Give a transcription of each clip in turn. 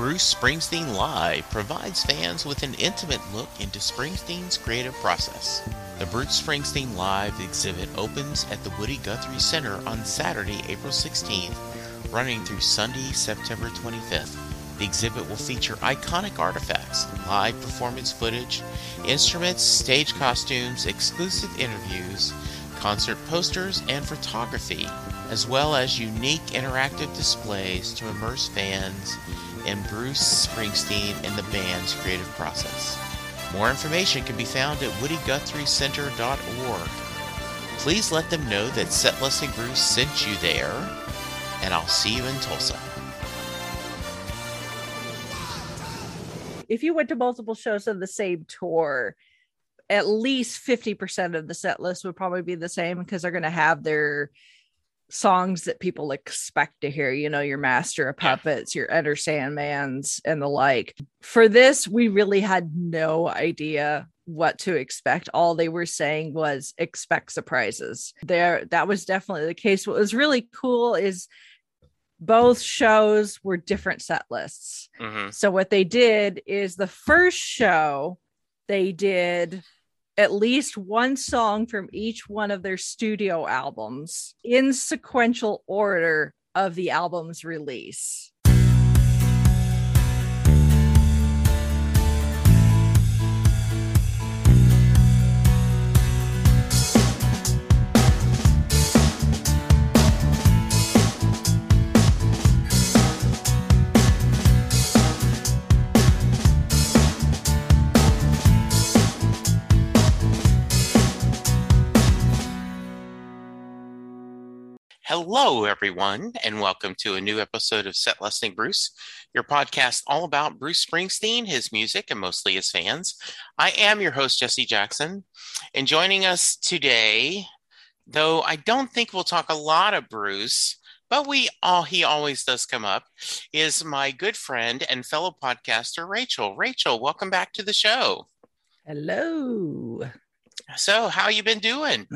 Bruce Springsteen Live provides fans with an intimate look into Springsteen's creative process. The Bruce Springsteen Live exhibit opens at the Woody Guthrie Center on Saturday, April 16th, running through Sunday, September 25th. The exhibit will feature iconic artifacts, live performance footage, instruments, stage costumes, exclusive interviews, concert posters, and photography, as well as unique interactive displays to immerse fans in Bruce Springsteen and the band's creative process. More information can be found at woodyguthrieCenter.org. Please let them know that Set and Bruce sent you there, and I'll see you in Tulsa. If you went to multiple shows on the same tour, at least 50% of the set list would probably be the same because they're going to have their songs that people expect to hear, you know, your Master of Puppets, your Enter Sandmans, and the like. For this, we really had no idea what to expect. All they were saying was expect surprises. There, that was definitely the case. What was really cool is both shows were different set lists. Mm-hmm. So what they did is the first show they did at least one song from each one of their studio albums in sequential order of the album's release. Hello, everyone, and welcome to a new episode of Set Listing Bruce, your podcast all about Bruce Springsteen, his music, and mostly his fans. I am your host, Jesse Jackson, and joining us today, though I don't think we'll talk a lot of Bruce, but we all he always does come up, is my good friend and fellow podcaster, Rachel. Rachel, welcome back to the show. Hello. So, how you been doing?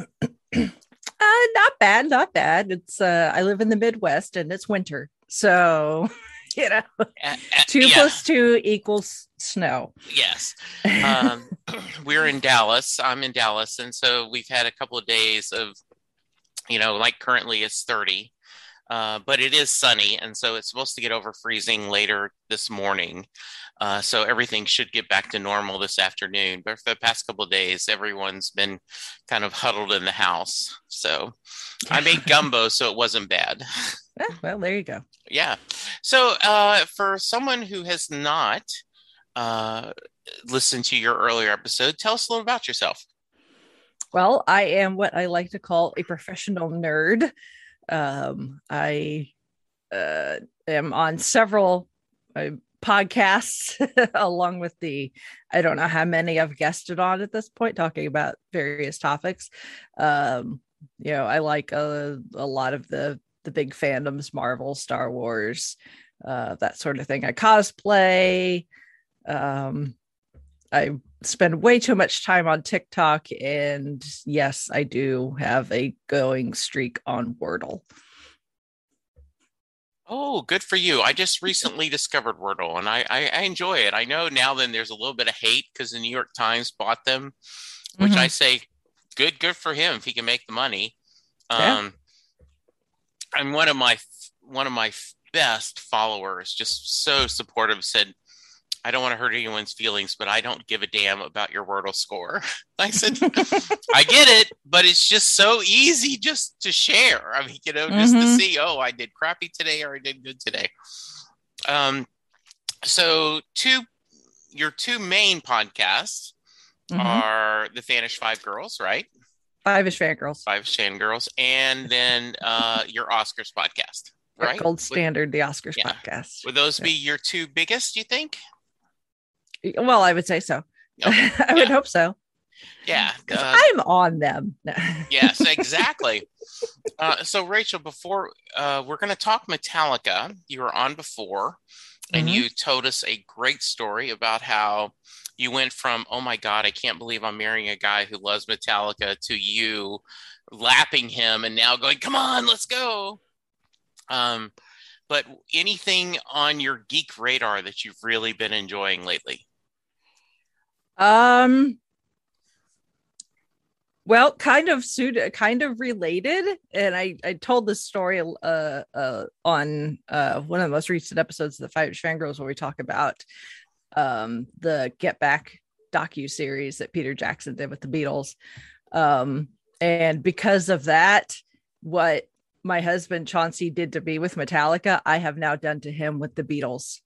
Uh, not bad, not bad. It's uh, I live in the Midwest and it's winter, so you know, Uh, two yeah. plus two equals snow. Yes. Um, we're in Dallas. I'm in Dallas. And so we've had a couple of days of, you know, like currently it's 30, uh, but it is sunny. And so it's supposed to get over freezing later this morning. Uh, so everything should get back to normal this afternoon. But for the past couple of days, everyone's been kind of huddled in the house. So I made gumbo, so it wasn't bad. Eh, well, there you go. Yeah. So uh, for someone who has not uh, listened to your earlier episode, tell us a little about yourself. Well, I am what I like to call a professional nerd. Um, I uh, am on several uh, podcasts, along with the I don't know how many I've guested on at this point, talking about various topics. Um, you know, I like a, a lot of the the big fandoms, Marvel, Star Wars, uh, that sort of thing. I cosplay. Um, I spend way too much time on TikTok, and yes, I do have a going streak on Wordle. Oh, good for you. I just recently discovered Wordle and I, I, I enjoy it. I know now then there's a little bit of hate because the New York Times bought them, which Mhm. I say good, good for him if he can make the money. Yeah. Um, and one of my one of my best followers, just so supportive, said, "I don't want to hurt anyone's feelings, but I don't give a damn about your Wordle score." I said, "I get it, but it's just so easy just to share. I mean, you know, just to Mhm. see, oh, I did crappy today or I did good today." Um, so two, your two main podcasts Mhm. are the Fanish Five Girls, right? Five-ish fangirls. Five Shan Girls, and then uh, your Oscars podcast, right? Gold Would- standard, the Oscars Yeah. podcast. Would those be your two biggest? You think? Well, I would say so. Okay, I would yeah. hope so. Yeah, uh, I'm on them. yes, exactly. uh, so, Rachel, before uh, we're going to talk Metallica, you were on before, and mm-hmm. you told us a great story about how you went from "Oh my God, I can't believe I'm marrying a guy who loves Metallica" to you lapping him, and now going, "Come on, let's go." Um, but anything on your geek radar that you've really been enjoying lately? Um, well, kind of suit, kind of related, and I I told this story uh, uh on uh one of the most recent episodes of the Five Fangirls where we talk about um the Get Back docu series that Peter Jackson did with the Beatles, um and because of that, what my husband Chauncey did to me with Metallica, I have now done to him with the Beatles.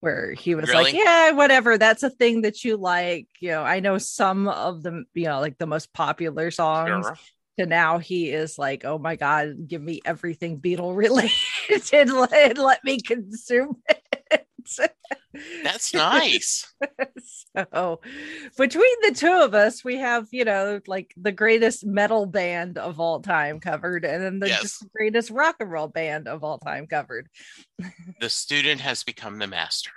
Where he was really? like, Yeah, whatever, that's a thing that you like. You know, I know some of the, you know, like the most popular songs. Sure. To now he is like, oh my God, give me everything Beatle related and let, let me consume it. That's nice. so, between the two of us, we have, you know, like the greatest metal band of all time covered, and then the yes. greatest rock and roll band of all time covered. the student has become the master.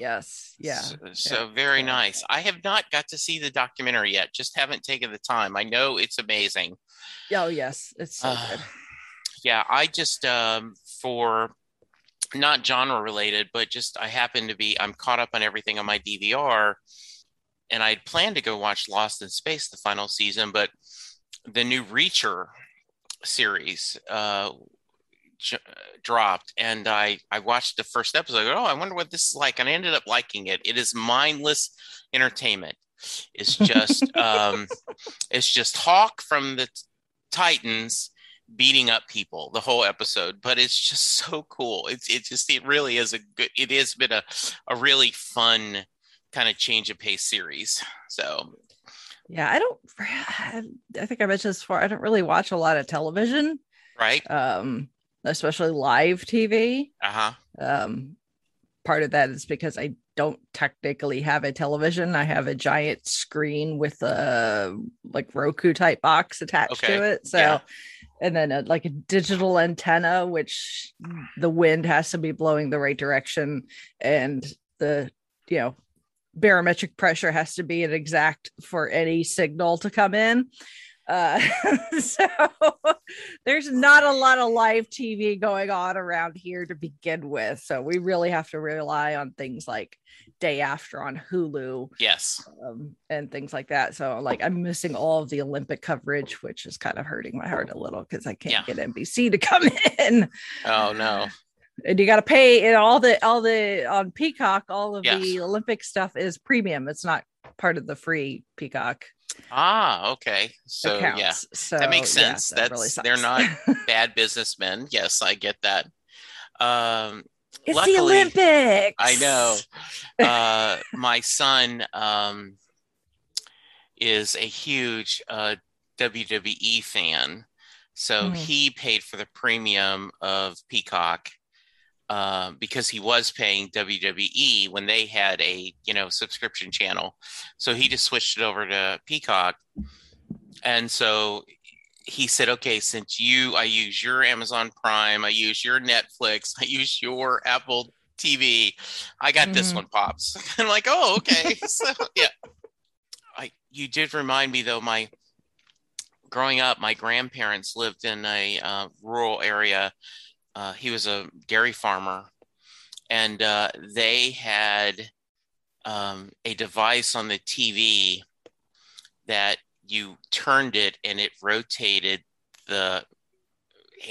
Yes. Yeah. So, so yeah. very yeah. nice. I have not got to see the documentary yet, just haven't taken the time. I know it's amazing. Oh, yes. It's so uh, good. Yeah. I just, um, for not genre related, but just I happen to be I'm caught up on everything on my DVR, and I'd planned to go watch Lost in Space the final season, but the new Reacher series uh, j- dropped, and I I watched the first episode. Go, oh, I wonder what this is like, and I ended up liking it. It is mindless entertainment. It's just um, it's just Hawk from the Titans beating up people the whole episode but it's just so cool. It's it just it really is a good it has been a, a really fun kind of change of pace series so. Yeah i don't i think i mentioned this before i don't really watch a lot of television. Right. Um especially live tv uh-huh. Um part of that is because i don't technically have a television. I have a giant screen with a like roku type box attached okay. to it. So yeah. and then a, like a digital antenna which the wind has to be blowing the right direction and the you know barometric pressure has to be an exact for any signal to come in uh, so there's not a lot of live TV going on around here to begin with. So we really have to rely on things like day after on Hulu. Yes. Um, and things like that. So like I'm missing all of the Olympic coverage, which is kind of hurting my heart a little because I can't yeah. get NBC to come in. Oh no. And you got to pay and all the all the on Peacock, all of yes. the Olympic stuff is premium. It's not part of the free Peacock. Ah, okay. So accounts. yeah, so, that makes sense. Yeah, that That's really they're not bad businessmen. Yes, I get that. Um, it's luckily, the Olympics. I know. Uh, my son um, is a huge uh, WWE fan, so mm. he paid for the premium of Peacock uh, because he was paying WWE when they had a you know subscription channel. So he just switched it over to Peacock, and so he said, "Okay, since you, I use your Amazon Prime, I use your Netflix, I use your Apple TV, I got mm-hmm. this one, pops." I'm like, "Oh, okay." so yeah, I you did remind me though. My growing up, my grandparents lived in a uh, rural area uh, he was a dairy farmer, and uh, they had um, a device on the TV that you turned it and it rotated the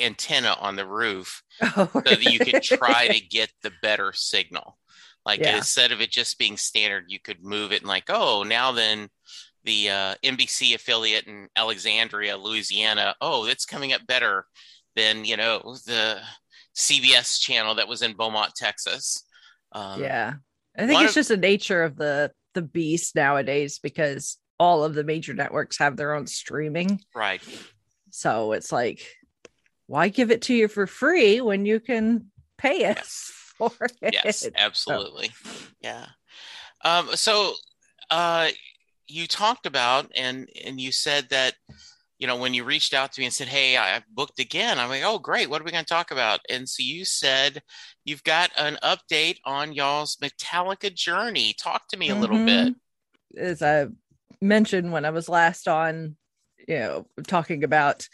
antenna on the roof oh, so that you could try to get the better signal. Like yeah. instead of it just being standard, you could move it and like, oh, now then the uh, NBC affiliate in Alexandria, Louisiana, oh, it's coming up better than you know the CBS channel that was in Beaumont, Texas. Um, yeah, I think it's of, just the nature of the the beast nowadays because all of the major networks have their own streaming. Right. So it's like, why give it to you for free when you can pay us yes. for it? Yes, absolutely. So. Yeah. Um, so uh, you talked about and and you said that you know when you reached out to me and said hey i booked again i'm like oh great what are we going to talk about? And so you said you've got an update on y'all's metallica journey. Talk to me a little Mhm. bit As I mentioned when I was last on, you know, talking about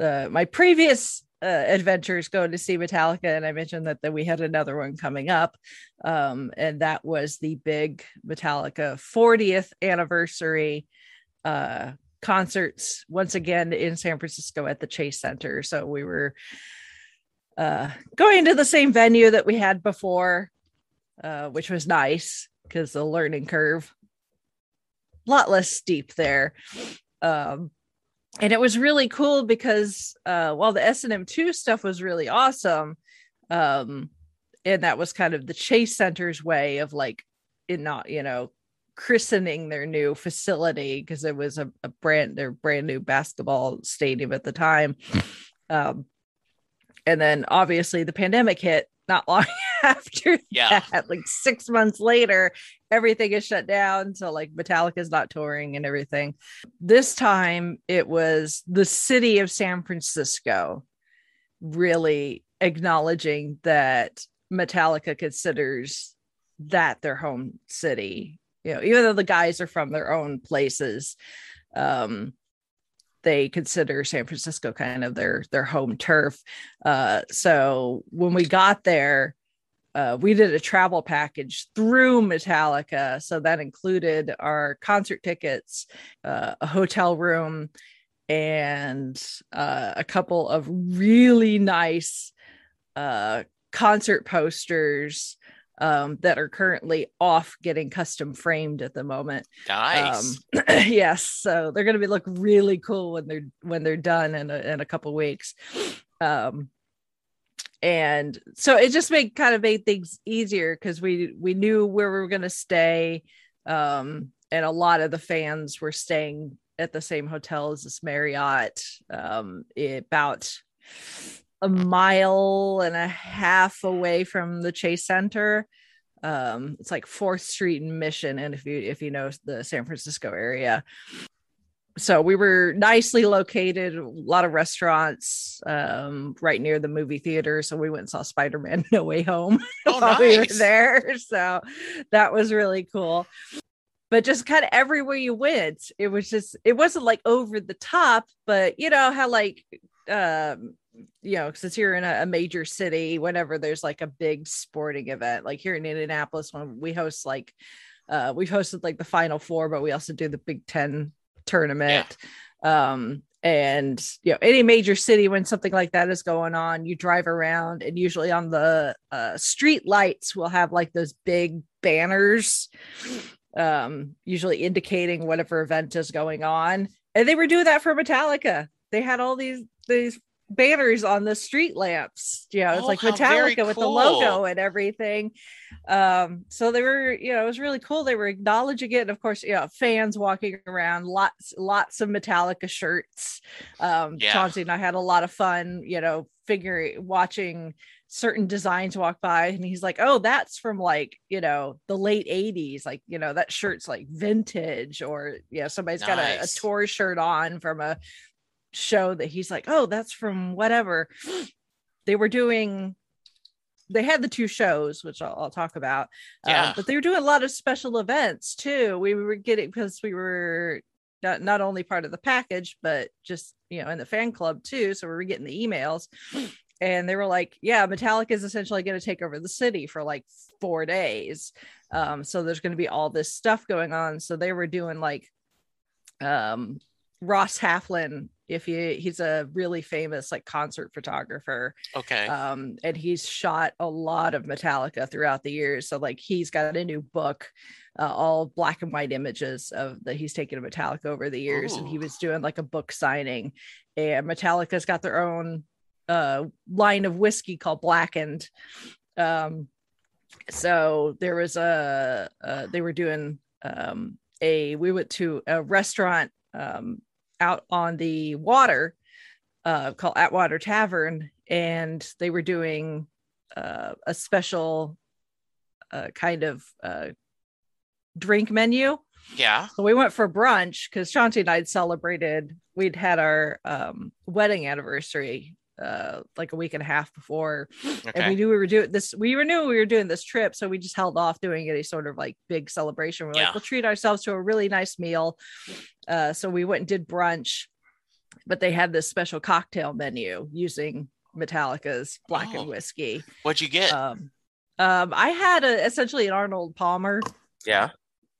uh, my previous uh, adventures going to see Metallica, and I mentioned that, that we had another one coming up, um, and that was the big Metallica 40th anniversary uh, concerts once again in San Francisco at the Chase Center. So we were uh, going to the same venue that we had before, uh, which was nice because the learning curve a lot less steep there. Um, and it was really cool because uh, while the S&M2 stuff was really awesome, um, and that was kind of the Chase Center's way of like, in not, you know, christening their new facility because it was a, a brand their brand new basketball stadium at the time. Um, and then obviously the pandemic hit not long after Yeah. that, like six months later, everything is shut down. So like Metallica's not touring and everything. This time it was the city of San Francisco really acknowledging that Metallica considers that their home city. You know, even though the guys are from their own places, um, they consider San Francisco kind of their their home turf. Uh, so when we got there, uh, we did a travel package through Metallica. So that included our concert tickets, uh, a hotel room, and uh, a couple of really nice uh, concert posters um, that are currently off getting custom framed at the moment. nice Um, yes, so they're going to be look really cool when they're when they're done in a, in a couple weeks. Um, and so it just made kind of made things easier because we we knew where we were going to stay, um, and a lot of the fans were staying at the same hotel as this Marriott, um, about a mile and a half away from the Chase Center. Um it's like fourth street and mission and if you if you know the san francisco area. So we were nicely located a lot of restaurants um right near the movie theater. So we went and saw spider-man no way home oh while we were there. So that was really cool. But just kind of everywhere you went it was just it wasn't like over the top but you know how like um you know, since you're in a, a major city, whenever there's like a big sporting event, like here in Indianapolis, when we host like, uh, we've hosted like the Final Four, but we also do the Big Ten tournament. Um, and you know, any major city when something like that is going on, you drive around, and usually on the uh, street lights, we'll have like those big banners, um, usually indicating whatever event is going on. And they were doing that for Metallica. They had all these these banners on the street lamps. You know, it's Oh, like Metallica with the logo and everything. Um, so they were, you know, it was really cool. They were acknowledging it. And of course, you know, fans walking around, lots, lots of Metallica shirts. Um, Yeah. Chauncey and I had a lot of fun, you know, figuring watching certain designs walk by and he's like oh that's from like you know the late 80s like you know that shirt's like vintage or you know somebody's got a, a tour shirt on from a show that he's like oh that's from whatever. They were doing they had the two shows which i'll, I'll talk about Um, Yeah. but they were doing a lot of special events too. We were getting because we were not, not only part of the package but just you know in the fan club too. So we were getting the emails and they were like yeah metallica is essentially going to take over the city for like four days. Um so there's going to be all this stuff going on. So they were doing like um ross halflin if you he's a really famous like concert photographer okay. um and he's shot a lot of metallica throughout the years so like he's got a new book uh, all black and white images of that he's taken of metallica over the years and he was doing like a book signing and metallica's got their own uh line of whiskey called blackened um so there was a uh, they were doing um a we went to a restaurant um out on the water uh called Atwater Tavern and they were doing uh a special uh kind of uh drink menu Yeah. So we went for brunch because Chauncey and I celebrated. We'd had our um, wedding anniversary uh, like a week and a half before, and we knew we were doing this. We were knew we were doing this trip, so we just held off doing any sort of like big celebration. We're Yeah. like, we'll treat ourselves to a really nice meal. Uh, so we went and did brunch, but they had this special cocktail menu using Metallica's Black Oh. and Whiskey. What'd you get? Um, um, I had a, essentially an Arnold Palmer yeah.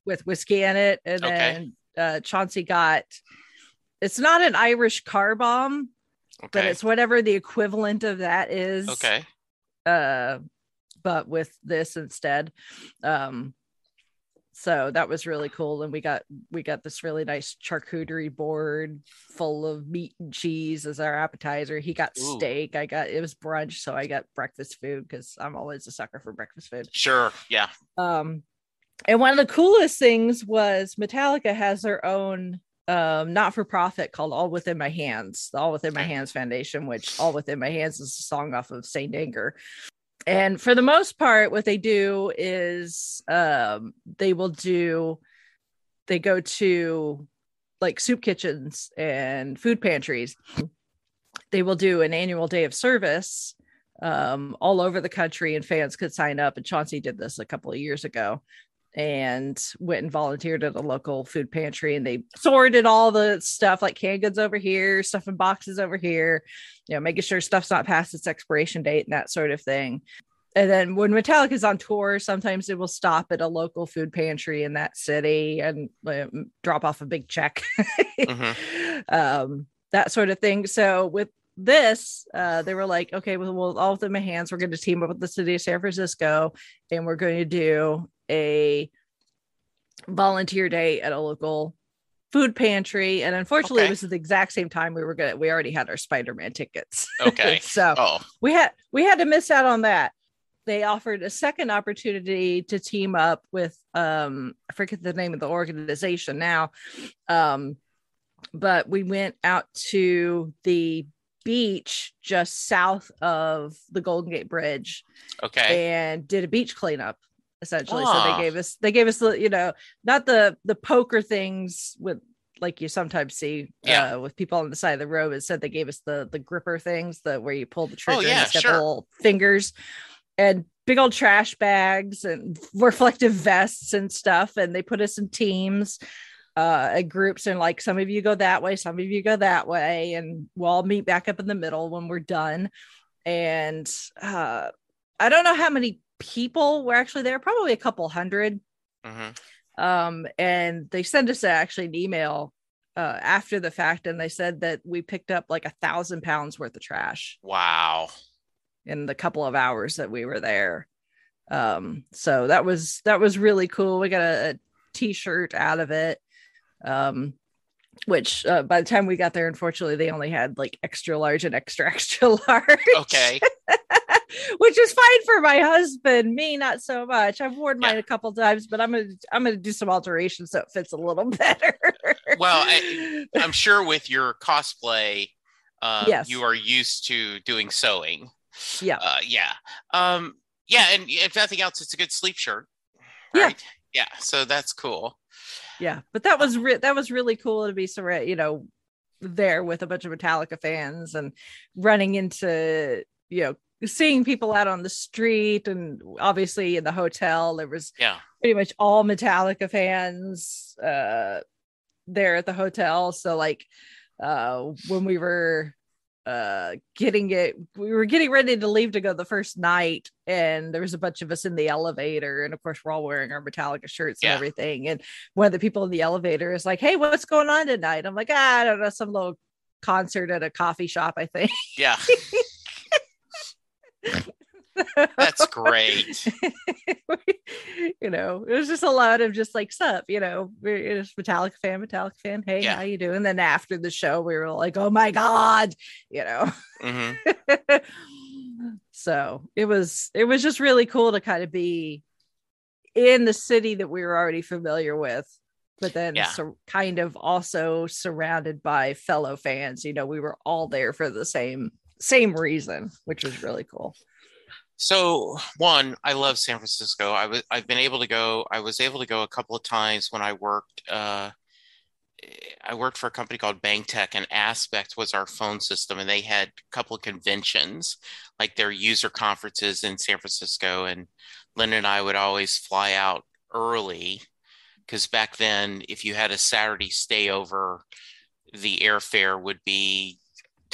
with whiskey in it, and Okay. then uh, Chauncey got. It's not an Irish car bomb, but it's whatever the equivalent of that is. okay. Uh, but with this instead. Um, so that was really cool, and we got we got this really nice charcuterie board full of meat and cheese as our appetizer. He got Ooh. steak. I got it was brunch, so I got breakfast food because I'm always a sucker for breakfast food. Sure. Yeah. Um, and one of the coolest things was Metallica has their own um not for profit called All Within My Hands, the All Within My Hands Foundation, which All Within My Hands is a song off of St. Anger. And for the most part, what they do is um they will do they go to like soup kitchens and food pantries. They will do an annual day of service um, all over the country, and fans could sign up. And Chauncey did this a couple of years ago and went and volunteered at a local food pantry. And they sorted all the stuff like canned goods over here, stuff in boxes over here, you know, making sure stuff's not past its expiration date and that sort of thing. And then when Metallica's on tour, sometimes it will stop at a local food pantry in that city and um, drop off a big check. Mhm. um, that sort of thing. So with this, uh, they were like, okay, well, well, all within my hands, we're going to team up with the city of San Francisco, and we're going to do a volunteer day at a local food pantry. And unfortunately, Okay. it was the exact same time we were gonna we already had our Spider-Man tickets. Okay. so Oh. we had we had to miss out on that they offered a second opportunity to team up with um i forget the name of the organization now um but we went out to the beach just south of the golden gate bridge Okay. and did a beach cleanup essentially so Ah. they gave us they gave us the you know not the the poker things with like you sometimes see Yeah. uh, with people on the side of the road. It said they gave us the the gripper things, the where you pull the trigger Oh, yeah, sure. the little fingers and big old trash bags and reflective vests and stuff. And they put us in teams, uh, and groups, and like some of you go that way, some of you go that way, and we'll all meet back up in the middle when we're done. And uh, I don't know how many people were actually there, probably a couple hundred. Hmm um and they sent us actually an email uh after the fact and they said that we picked up like a thousand pounds worth of trash Wow. in the couple of hours that we were there. Um so that was that was really cool. We got a, a t-shirt out of it um which uh, by the time we got there unfortunately they only had like extra large and extra extra large. Okay. which is fine for my husband me not so much i've worn mine Yeah. a couple times but i'm gonna i'm gonna do some alterations so it fits a little better Well, I- I'm sure with your cosplay, uh, Yes. you are used to doing sewing. yeah Uh, yeah. Um, yeah. And if nothing else, it's a good sleep shirt. Yeah. Right? Yeah. So that's cool. yeah but that was re- that was really cool to be surra- you know there with a bunch of metallica fans and running into you know seeing people out on the street and obviously in the hotel there was Yeah. pretty much all metallica fans uh there at the hotel. So like uh when we were uh getting it we were getting ready to leave to go the first night and there was a bunch of us in the elevator. And of course we're all wearing our metallica shirts and everything. And one of the people in the elevator is like hey what's going on tonight? I'm like ah, i don't know some little concert at a coffee shop i think. Yeah. That's great. you know, it was just a lot of just like sup, you know, we're just Metallica fan, Metallica fan. Hey, Yeah. how you doing? then after the show, we were like, oh my god, you know. hmm so it was it was just really cool to kind of be in the city that we were already familiar with but then Yeah. sur- kind of also surrounded by fellow fans you know we were all there for the same same reason which was really cool So one, I love San Francisco. I was I've been able to go. I was able to go a couple of times when I worked. Uh, I worked for a company called BangTech, and Aspect was our phone system, and they had a couple of conventions, like their user conferences in San Francisco. And Lynn and I would always fly out early because back then, if you had a Saturday stay over, the airfare would be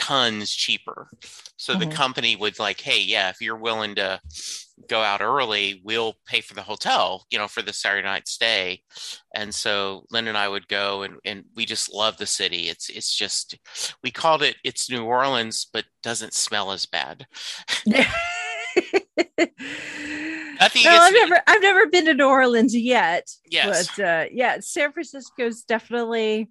tons cheaper. So mm-hmm. the company would like, hey, yeah, if you're willing to go out early, we'll pay for the hotel, you know, for the Saturday night stay. And so Lynn and I would go and, and we just love the city. It's it's just we called it it's New Orleans, but doesn't smell as bad. I think well, I've never I've never been to New Orleans yet. Yes. But uh, yeah, San Francisco's definitely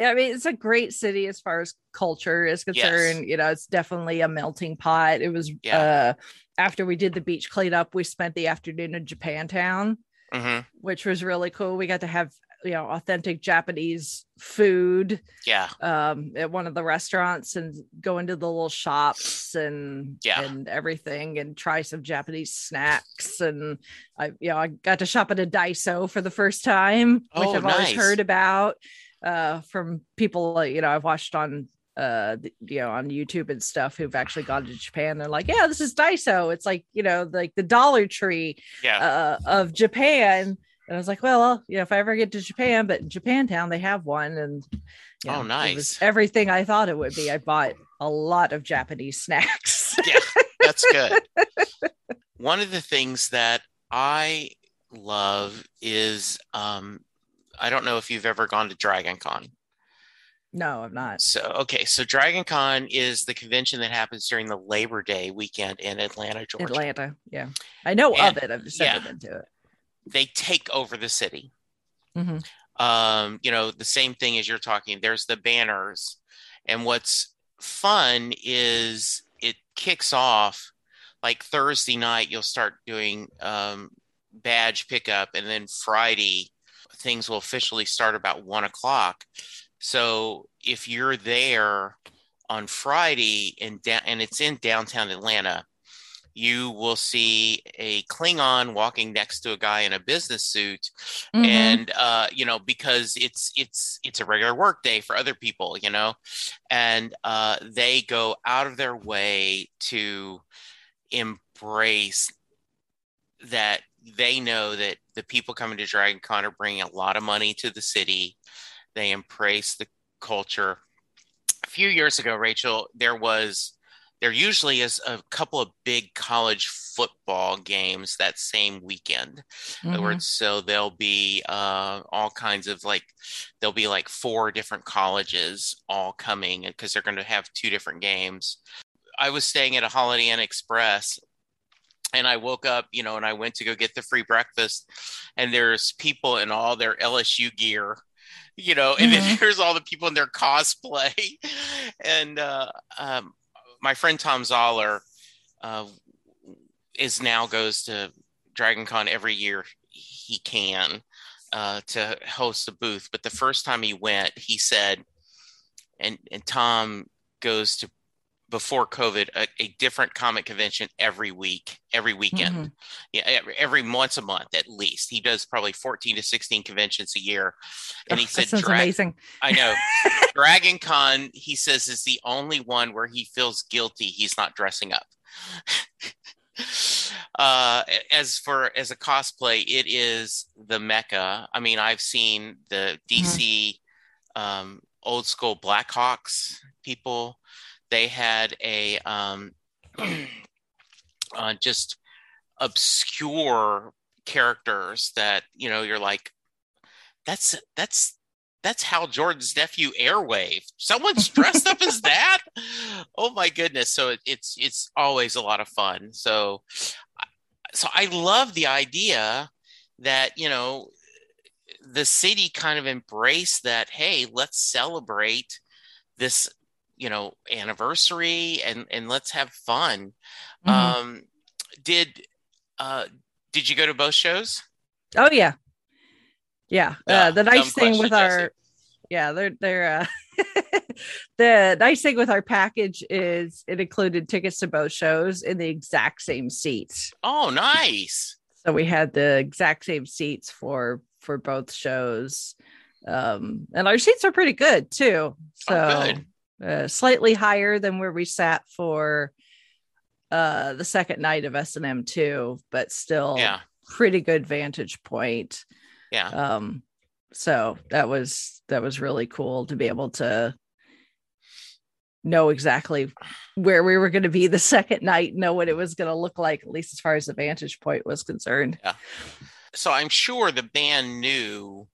I mean, it's a great city as far as culture is concerned. Yes. You know, it's definitely a melting pot. It was yeah. uh after we did the beach cleanup, we spent the afternoon in Japantown, mm-hmm. which was really cool. We got to have you know authentic Japanese food. Yeah. Um, at one of the restaurants and go into the little shops and yeah. and everything and try some Japanese snacks. And I you know I got to shop at a Daiso for the first time, oh, which I've nice. always heard about uh, from people you know I've watched on uh you know on youtube and stuff who've actually gone to japan. They're like yeah this is daiso. It's like you know like the dollar tree yeah. uh, of japan. And i was like well you know if i ever get to japan but in japantown they have one. And you know, oh nice. everything i thought it would be. I bought a lot of japanese snacks. Yeah that's good. One of the things that i love is um I don't know if you've ever gone to Dragon Con. No, I'm not. So, okay. So, Dragon Con is the convention that happens during the Labor Day weekend in Atlanta, Georgia. Atlanta. Yeah. I know and, of it. I've just never been to it. They take over the city. Mm-hmm. Um, you know, the same thing as you're talking. There's the banners. And what's fun is it kicks off like Thursday night, you'll start doing um, badge pickup. And then Friday, things will officially start about one o'clock. So if you're there on Friday and da- and it's in downtown Atlanta, you will see a Klingon walking next to a guy in a business suit, mm-hmm. and uh, you know because it's it's it's a regular work day for other people, you know, and uh, they go out of their way to embrace that they know that the people coming to Dragon Con are bringing a lot of money to the city. They embrace the culture. A few years ago, Rachel, there was there usually is a couple of big college football games that same weekend. Mm-hmm. so there'll be uh, all kinds of like there'll be like four different colleges all coming because they're going to have two different games. I was staying at a Holiday Inn Express and I woke up, you know, and I went to go get the free breakfast, and there's people in all their LSU gear, you know, and mm-hmm. then there's all the people in their cosplay, and uh, um, my friend Tom Zoller uh, is now goes to Dragon Con every year he can uh, to host a booth, but the first time he went, he said, and and Tom goes to before COVID, a, a, different comic convention every week, every weekend, mm-hmm. yeah, every, every, once a month at least. He does probably 14 to 16 conventions a year. And he oh, said, Dra- amazing. I know. Dragon Con, he says, is the only one where he feels guilty he's not dressing up. uh, as for as a cosplay, it is the mecca. I mean, I've seen the DC mm-hmm. um, old school Blackhawks people they had a um, uh, just obscure characters that you know you're like that's that's that's Hal Jordan's nephew Airwave. Someone's dressed up as that. Oh my goodness! So it, it's it's always a lot of fun. So so I love the idea that you know the city kind of embraced that. Hey, let's celebrate this you know anniversary and and let's have fun mm-hmm. um did uh did you go to both shows oh yeah yeah uh, the nice thing with our yeah, they're they're. Uh, the nice thing with our package is it included tickets to both shows in the exact same seats. Oh, nice. So we had the exact same seats for for both shows, um, and our seats are pretty good too. So Oh, good. Uh, slightly higher than where we sat for uh the second night of S&M 2 but still Yeah. pretty good vantage point Yeah. um so that was that was really cool to be able to know exactly where we were going to be the second night know what it was going to look like at least as far as the vantage point was concerned Yeah. So I'm sure the band knew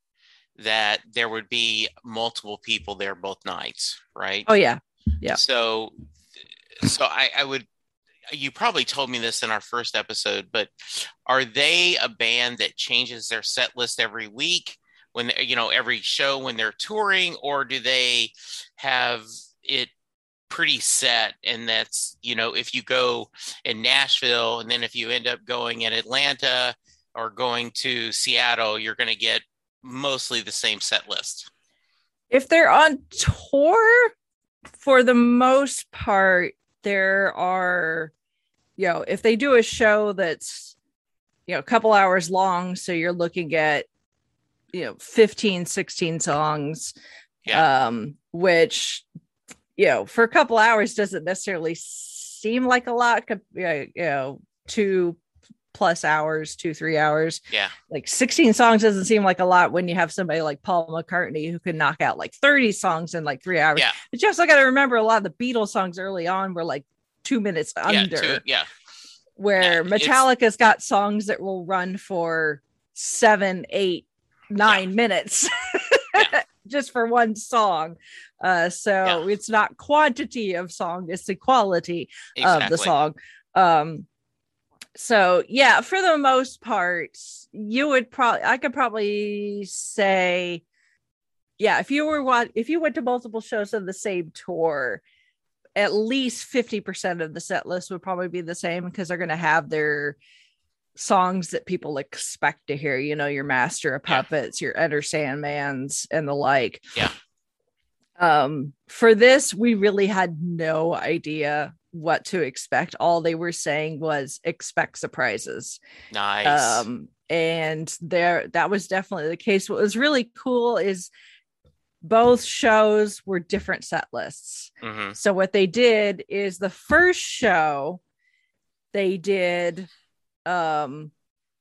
that there would be multiple people there both nights, right? oh yeah yeah. So, so I, I would. You probably told me this in our first episode, but are they a band that changes their set list every week when you know every show when they're touring, or do they have it pretty set? And that's you know if you go in Nashville, and then if you end up going in Atlanta or going to Seattle, you're going to get mostly the same set list. if they're on tour for the most part there are you know if they do a show that's you know a couple hours long so you're looking at you know 15 16 songs Yeah. um which you know for a couple hours doesn't necessarily seem like a lot you know two plus hours two three hours Yeah, like 16 songs doesn't seem like a lot when you have somebody like Paul McCartney who can knock out like 30 songs in like three hours. Yeah. But you also got to remember a lot of the Beatles songs early on were like two minutes yeah, under, two- yeah. where Yeah, Metallica's got songs that will run for seven, eight, nine minutes just for one song. Uh, so Yeah. it's not quantity of song, it's the quality exactly. of the song. Um, so yeah, for the most part, you would probably I could probably say, yeah, if you were what if you went to multiple shows of the same tour, at least 50% of the set list would probably be the same because they're gonna have their songs that people expect to hear, you know, your master of Yeah. puppets, your Enter Sandmans and the like. Yeah. Um, for this, we really had no idea what to expect. All they were saying was expect surprises. Nice. Um, and there that was definitely the case. What was really cool is both shows were different set lists. hmm So what they did is the first show they did um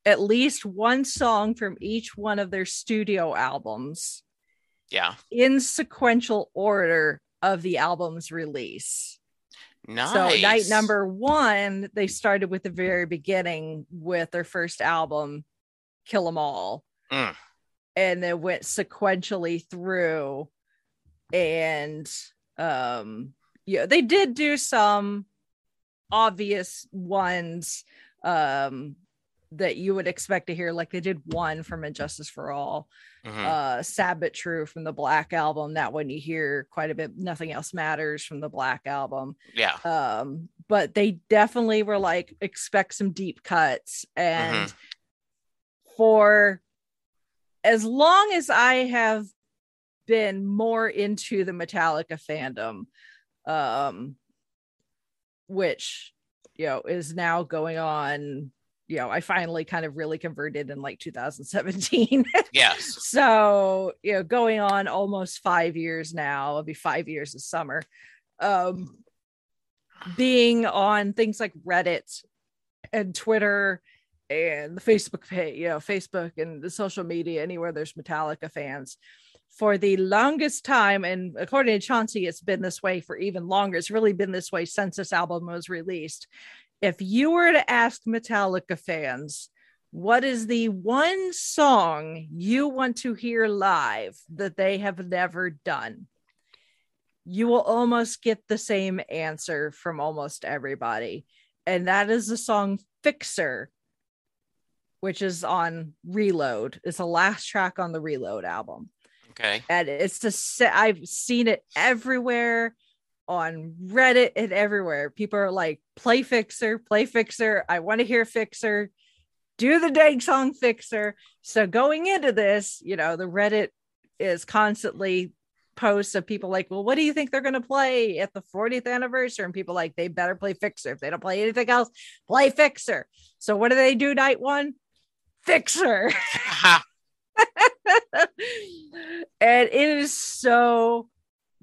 at least one song from each one of their studio albums Yeah. in sequential order of the album's release. Nice. So night number 1 they started with the very beginning with their first album Kill 'em All Mm. and then went sequentially through and um yeah they did do some obvious ones um that you would expect to hear like they did one from and justice for all Mhm. uh sad but true from the black album. That one you hear quite a bit. Nothing else matters from the black album. Yeah. um but they definitely were like expect some deep cuts. And for as long as i have been more into the metallica fandom um which you know is now going on you know i finally kind of really converted in like 2017 Yes. so you know going on almost five years now it'll be five years this summer um being on things like reddit and twitter and the facebook page you know facebook and the social media anywhere there's metallica fans for the longest time and according to chauncey it's been this way for even longer. It's really been this way since this album was released if you were to ask metallica fans what is the one song you want to hear live that they have never done? You will almost get the same answer from almost everybody. And that is the song Fixer, which is on Reload. It's the last track on the Reload album. Okay. And it's the I've seen it everywhere on Reddit and everywhere. People are like, play Fixer, play Fixer. I want to hear Fixer do the dang song fixer. So going into this, you know, the Reddit is constantly posts of people like, well, what do you think they're going to play at the 40th anniversary? And people like, they better play Fixer. If they don't play anything else, play Fixer. So what do they do night one? Fixer. and it is so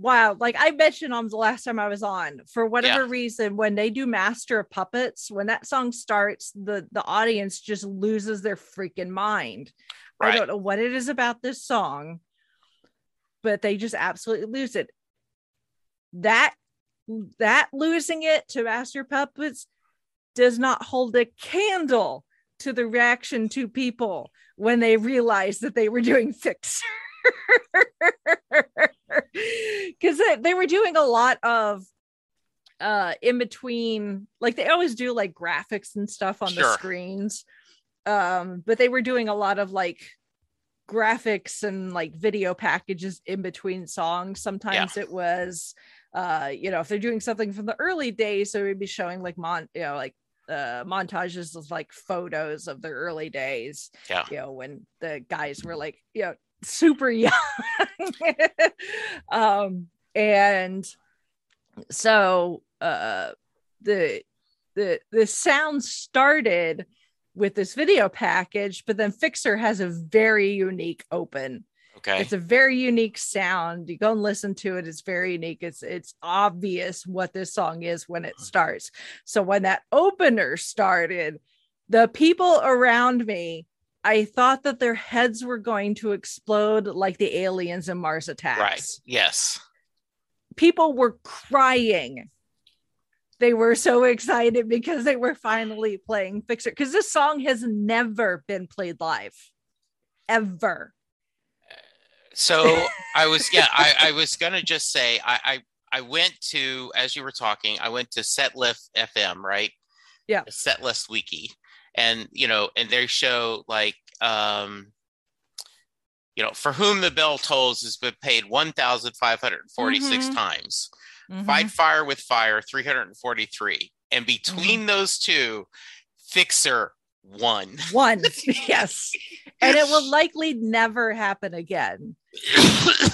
wild. Like I mentioned on the last time I was on, for whatever yeah. reason, when they do Master of Puppets, when that song starts, the the audience just loses their freaking mind. Right. I don't know what it is about this song, but they just absolutely lose it. That that losing it to Master Puppets does not hold a candle to the reaction to people when they realized that they were doing fixer because they, they were doing a lot of uh in between like they always do like graphics and stuff on sure. the screens um but they were doing a lot of like graphics and like video packages in between songs sometimes yeah. it was uh you know if they're doing something from the early days so we'd be showing like mon you know like uh, montages of like photos of the early days. Yeah. You know, when the guys were like, you know, super young. um, and so uh the the the sound started with this video package, but then Fixer has a very unique open. Okay. It's a very unique sound. You go and listen to it. It's very unique. It's it's obvious what this song is when it starts. So when that opener started, the people around me, I thought that their heads were going to explode like the aliens in Mars Attacks. Right. Yes. People were crying they were so excited because they were finally playing Fixer because this song has never been played live, ever. So I was, yeah, I, I was gonna just say I, I I went to as you were talking, I went to Setlist FM, right? Yeah, Setlist Wiki, and you know, and they show like um you know, for whom the bell tolls has been paid 1,546 mm-hmm. times mm-hmm. Fight Fire with Fire 343. And between mm-hmm. those two, Fixer one One, yes. And it will likely never happen again.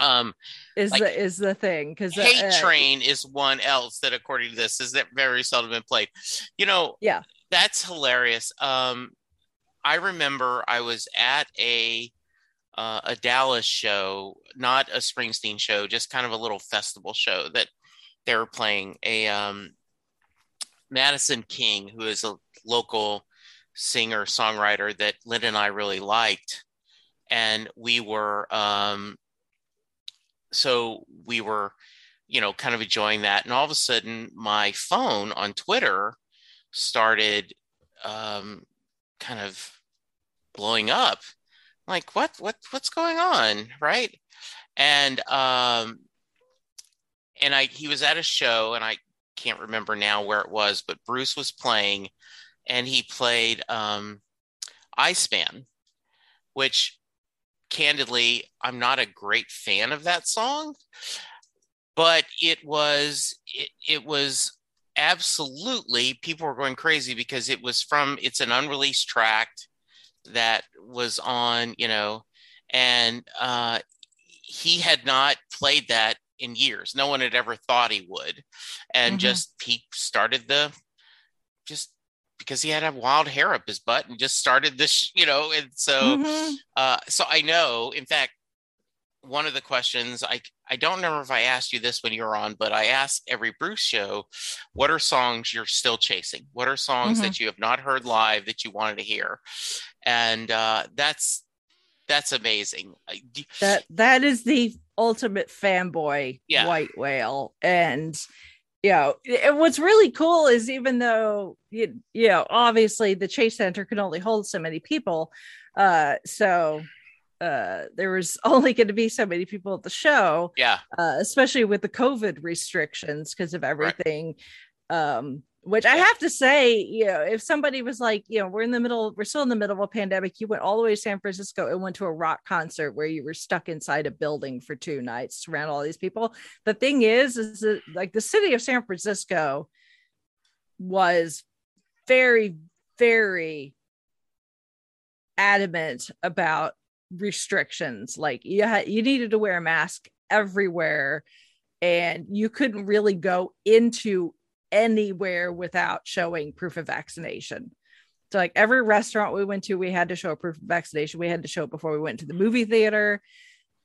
um is like, the is the thing because hate uh, train is one else that according to this is that very seldom been played you know yeah that's hilarious um i remember i was at a uh, a Dallas show, not a Springsteen show, just kind of a little festival show that they were playing. A um, Madison King, who is a local singer songwriter that Lynn and I really liked, and we were um, so we were, you know, kind of enjoying that, and all of a sudden, my phone on Twitter started um, kind of blowing up. Like what what what's going on right? And um and i he was at a show and i can't remember now where it was but bruce was playing and he played um iceman which candidly i'm not a great fan of that song but it was it, it was absolutely people were going crazy because it was from it's an unreleased track that was on, you know, and uh, he had not played that in years. No one had ever thought he would, and mm-hmm. just he started the just because he had a wild hair up his butt and just started this, you know, and so mm-hmm. uh, so I know. In fact, one of the questions I I don't remember if I asked you this when you were on, but I ask every Bruce show, what are songs you're still chasing? What are songs mm-hmm. that you have not heard live that you wanted to hear? And uh, that's that's amazing. That that is the ultimate fanboy yeah. white whale, and you know, and what's really cool is even though you, you know, obviously the Chase Center can only hold so many people, uh, so uh, there was only going to be so many people at the show. Yeah. Uh, especially with the COVID restrictions because of everything. Right. Um, which I have to say, you know, if somebody was like, you know, we're in the middle, we're still in the middle of a pandemic, you went all the way to San Francisco and went to a rock concert where you were stuck inside a building for two nights around all these people. The thing is, is that, like the city of San Francisco was very, very adamant about restrictions. Like you had you needed to wear a mask everywhere and you couldn't really go into anywhere without showing proof of vaccination. So like every restaurant we went to, we had to show a proof of vaccination. We had to show it before we went to the movie theater.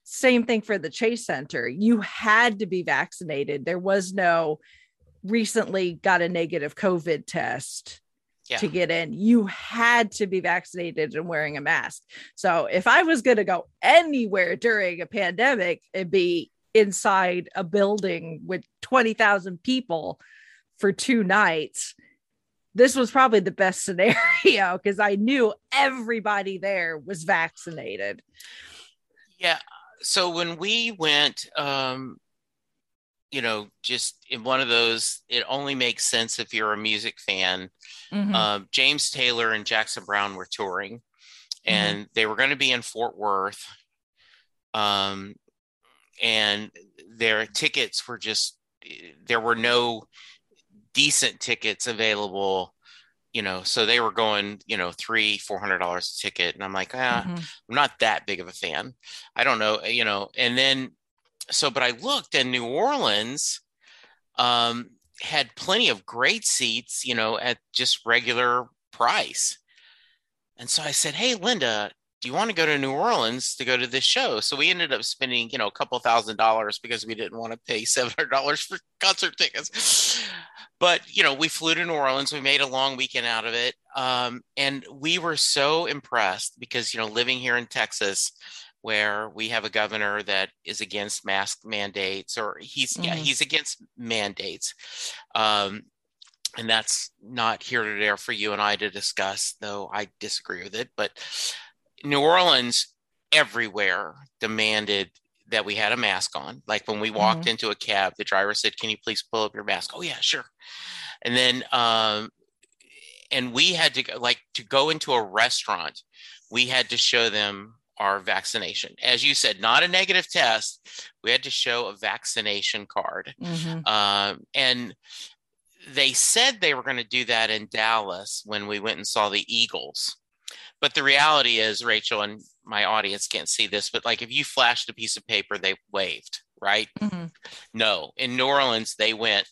Same thing for the Chase Center. You had to be vaccinated. There was no recently got a negative COVID test yeah. to get in. You had to be vaccinated and wearing a mask. So if I was going to go anywhere during a pandemic, it'd be inside a building with 20,000 people for two nights. This was probably the best scenario because I knew everybody there was vaccinated. Yeah. So when we went, um, you know, just in one of those, it only makes sense if you're a music fan. Mm-hmm. Uh, James Taylor and Jackson Browne were touring, mm-hmm. and mm-hmm. they were going to be in Fort Worth. Um, and their tickets were just there were no decent tickets available you know so they were going you know three four hundred dollars a ticket and i'm like ah, mm-hmm. i'm not that big of a fan i don't know you know and then so but i looked and new orleans um had plenty of great seats you know at just regular price and so i said hey linda do you want to go to New Orleans to go to this show? So we ended up spending, you know, a couple thousand dollars because we didn't want to pay $700 for concert tickets. But, you know, we flew to New Orleans. We made a long weekend out of it. Um, and we were so impressed because, you know, living here in Texas, where we have a governor that is against mask mandates or he's mm-hmm. yeah he's against mandates um, and that's not here to there for you and I to discuss, though I disagree with it. But New Orleans everywhere demanded that we had a mask on. Like when we walked mm-hmm. into a cab, the driver said, "Can you please pull up your mask?" Oh yeah, sure. And then, um, and we had to like to go into a restaurant, we had to show them our vaccination. As you said, not a negative test. We had to show a vaccination card, mm-hmm. um, and they said they were going to do that in Dallas when we went and saw the Eagles. But the reality is, Rachel, and my audience can't see this, but like if you flashed a piece of paper, they waved, right? Mm-hmm. No, in New Orleans, they went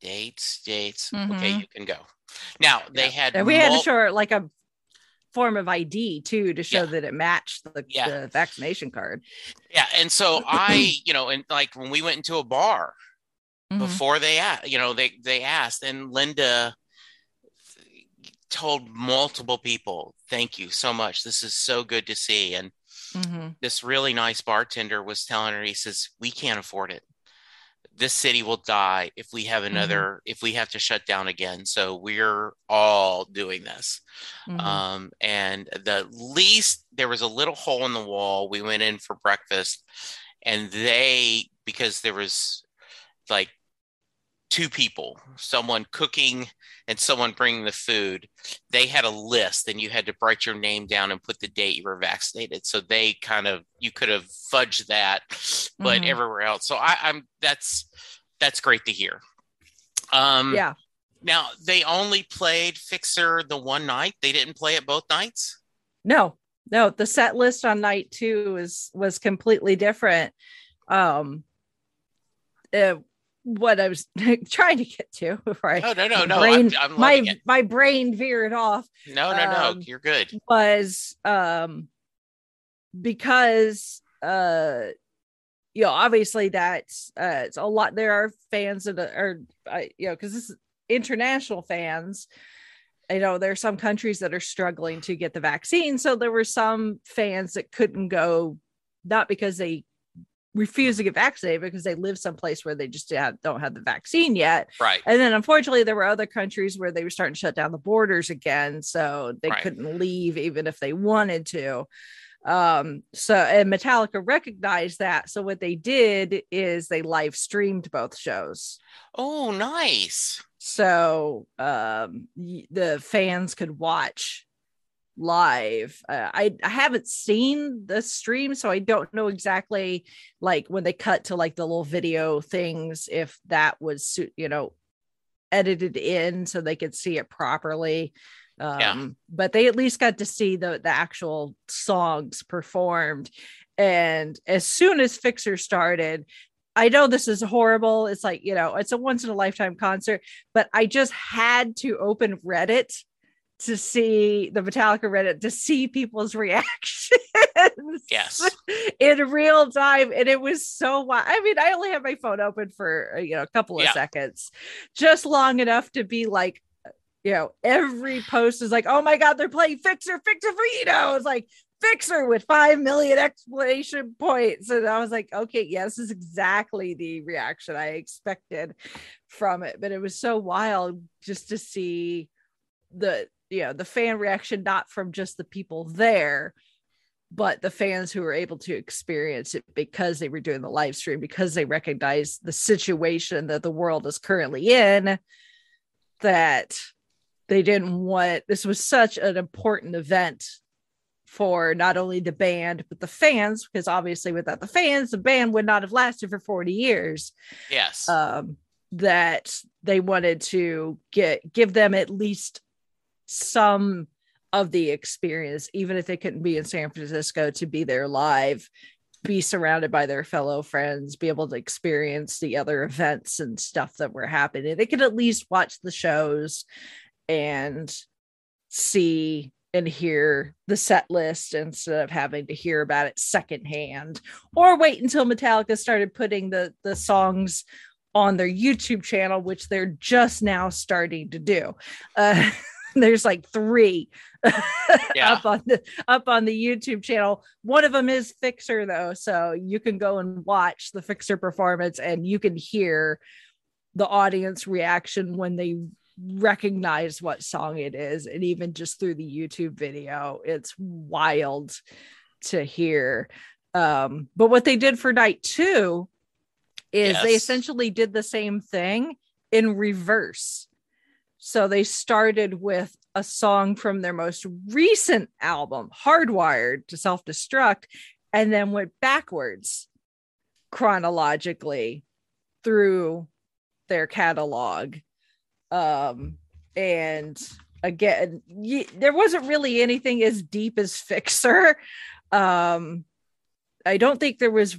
dates, dates. Mm-hmm. Okay, you can go. Now they yeah. had. We mul- had to show like a form of ID too to show yeah. that it matched the, yeah. the, vaccination card. Yeah, and so I, you know, and like when we went into a bar mm-hmm. before they, asked, you know, they they asked, and Linda told multiple people, thank you so much. This is so good to see. And mm-hmm. this really nice bartender was telling her, he says, we can't afford it. This city will die if we have another, mm-hmm. if we have to shut down again. So we're all doing this. Mm-hmm. Um, and the least there was a little hole in the wall. We went in for breakfast and they, because there was like two people, someone cooking and someone bringing the food, they had a list and you had to write your name down and put the date you were vaccinated. So they kind of you could have fudged that, but mm-hmm. everywhere else. So I, I'm that's that's great to hear. Um yeah. Now they only played Fixer the one night. They didn't play it both nights. No, no. The set list on night two was was completely different. Um, it, what I was trying to get to. Right? No, no, no, no. Brain, I'm, I'm my it. my brain veered off. No, no, no. Um, You're good. Was um because uh you know obviously that's uh it's a lot there are fans that are uh, you know because this is international fans you know there are some countries that are struggling to get the vaccine so there were some fans that couldn't go not because they refuse to get vaccinated because they live someplace where they just have, don't have the vaccine yet. Right. And then unfortunately, there were other countries where they were starting to shut down the borders again. So they right. couldn't leave even if they wanted to. Um, so, and Metallica recognized that. So what they did is they live streamed both shows. Oh, nice. So um, the fans could watch live. Uh, I I haven't seen the stream, so I don't know exactly like when they cut to like the little video things if that was you know edited in so they could see it properly. Um, Yeah. but they at least got to see the the actual songs performed. And as soon as Fixer started, I know this is horrible. It's like, you know, it's a once in a lifetime concert, but I just had to open Reddit to see the Metallica Reddit to see people's reactions. Yes. In real time. And it was so wild. I mean, I only had my phone open for, uh, you know, a couple of Yeah. seconds, just long enough to be like, you know, every post is like, oh my God, they're playing Fixer, Fixer for you know, it's like Fixer with 5 million explanation points. And I was like, okay, yeah, this is exactly the reaction I expected from it. But it was so wild just to see the, you know, the fan reaction, not from just the people there, but the fans who were able to experience it because they were doing the live stream, because they recognized the situation that the world is currently in, that they didn't want this was such an important event for not only the band but the fans because obviously without the fans the band would not have lasted for 40 years Yes. um, that they wanted to get give them at least some of the experience even if they couldn't be in san francisco to be there live be surrounded by their fellow friends be able to experience the other events and stuff that were happening. They could at least watch the shows and see and hear the set list instead of having to hear about it secondhand or wait until metallica started putting the the songs on their youtube channel which they're just now starting to do. Uh, there's like three Yeah. up on the up on the youtube channel. One of them is fixer though so you can go and watch the fixer performance and you can hear the audience reaction when they recognize what song it is. And even just through the youtube video it's wild to hear. Um but what they did for night two is they essentially did the same thing in reverse so they started with a song from their most recent album hardwired to self-destruct and then went backwards chronologically through their catalog. Um and again y- there wasn't really anything as deep as fixer. Um i don't think there was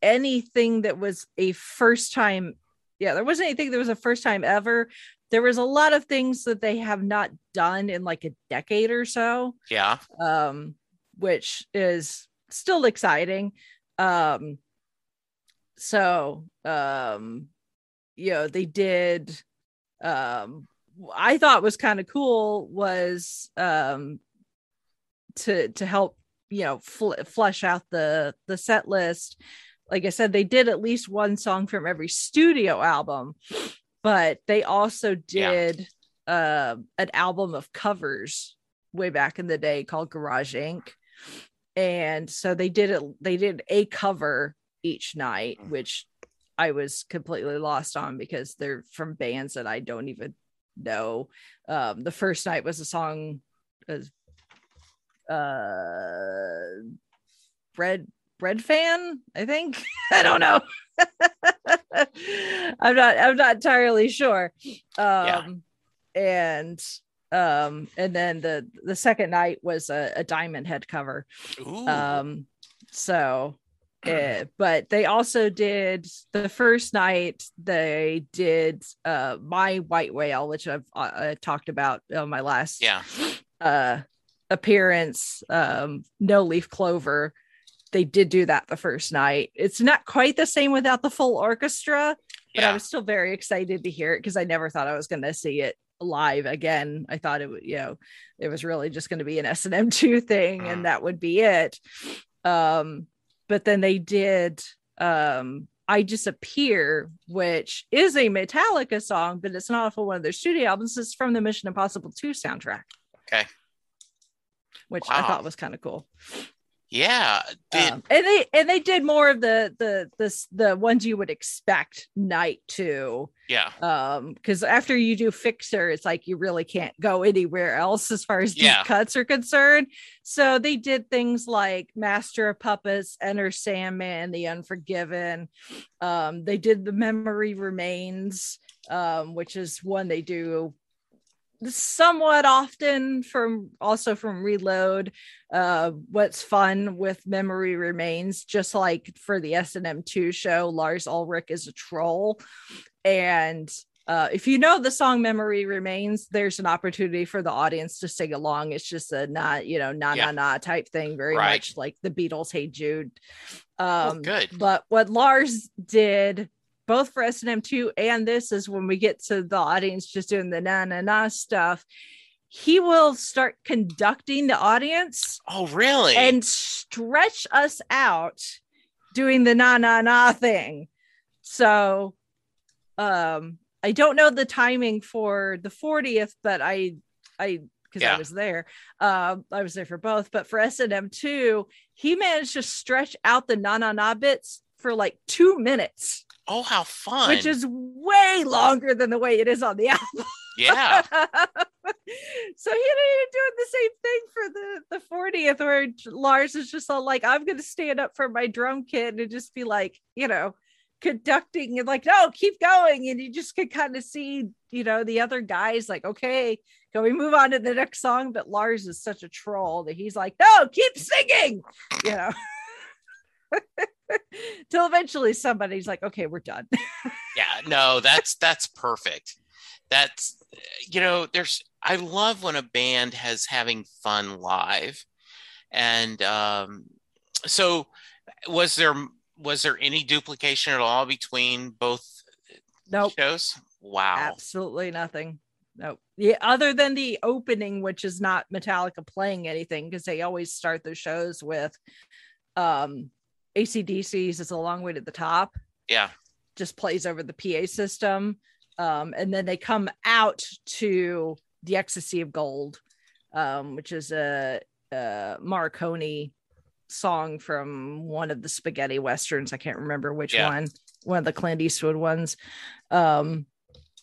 anything that was a first time yeah there wasn't anything that was a first time ever there was a lot of things that they have not done in like a decade or so yeah. um, which is still exciting. Um, so, um, you know, they did. Um, I thought was kind of cool was um, to to help you know fl- flesh out the the set list. Like I said, they did at least one song from every studio album, but they also Yeah. did uh, an album of covers way back in the day called Garage Inc. And so they did it, they did a cover each night, which I was completely lost on because they're from bands that I don't even know. Um, the first night was a song uh bread Breadfan, I think. I don't know. I'm not I'm not entirely sure. Um and um and then the the second night was a, a diamond head cover Ooh. um so eh, but they also did the first night they did uh my white whale which i've uh, talked about on my last yeah. uh appearance um no leaf clover they did do that the first night it's not quite the same without the full orchestra but I was still very excited to hear it because I never thought I was going to see it live again. I thought it would, you know, it was really just going to be an S and M two thing, Mm. and that would be it. Um, but then they did um, "I Disappear," which is a Metallica song, but it's not off of one of their studio albums. It's from the Mission Impossible two soundtrack. Okay. Which I thought was kind of cool. Yeah. Did, Um, and they and they did more of the the the the ones you would expect night two yeah. um because after you do fixer it's like you really can't go anywhere else as far as deep Yeah. cuts are concerned so they did things like master of puppets enter sandman the unforgiven um they did the memory remains um which is one they do somewhat often from also from reload uh what's fun with memory remains just like for the s&m2 show lars ulrich is a troll and uh, if you know the song memory remains there's an opportunity for the audience to sing along it's just a not you know na Yeah. na na type thing very Right. much like the beatles hey jude Oh, um good. but what lars did both for s&m2 and this is when we get to the audience just doing the na na na stuff he will start conducting the audience Oh, really? and stretch us out doing the na na na thing. So um I don't know the timing for the 40th, but I I because Yeah. I was there. Um I was there for both, but for S&M 2, he managed to stretch out the na na na bits for like two minutes, oh, how fun! which is way longer than the way it is on the album. yeah, so he ended doing the same thing for the the 40th where lars is just all like i'm gonna stand up for my drum kit and just be like you know conducting and like no keep going. And you just could kind of see you know the other guys like okay can we move on to the next song? But lars is such a troll that he's like no keep singing! You know till eventually somebody's like okay we're done yeah. No, that's that's perfect. That's you know, there's. I love when a band has having fun live, and um, so was there was there any duplication at all between both nope shows? Wow. Absolutely nothing. No. Yeah, other than the opening, which is not Metallica playing anything, because they always start their shows with um AC/DC's is a long way to the top, Yeah. just plays over the PA system. Um, and then they come out to the ecstasy of gold, um, which is a, a Morricone song from one of the spaghetti westerns. I can't remember which Yeah. one, one of the Clint Eastwood ones. Um,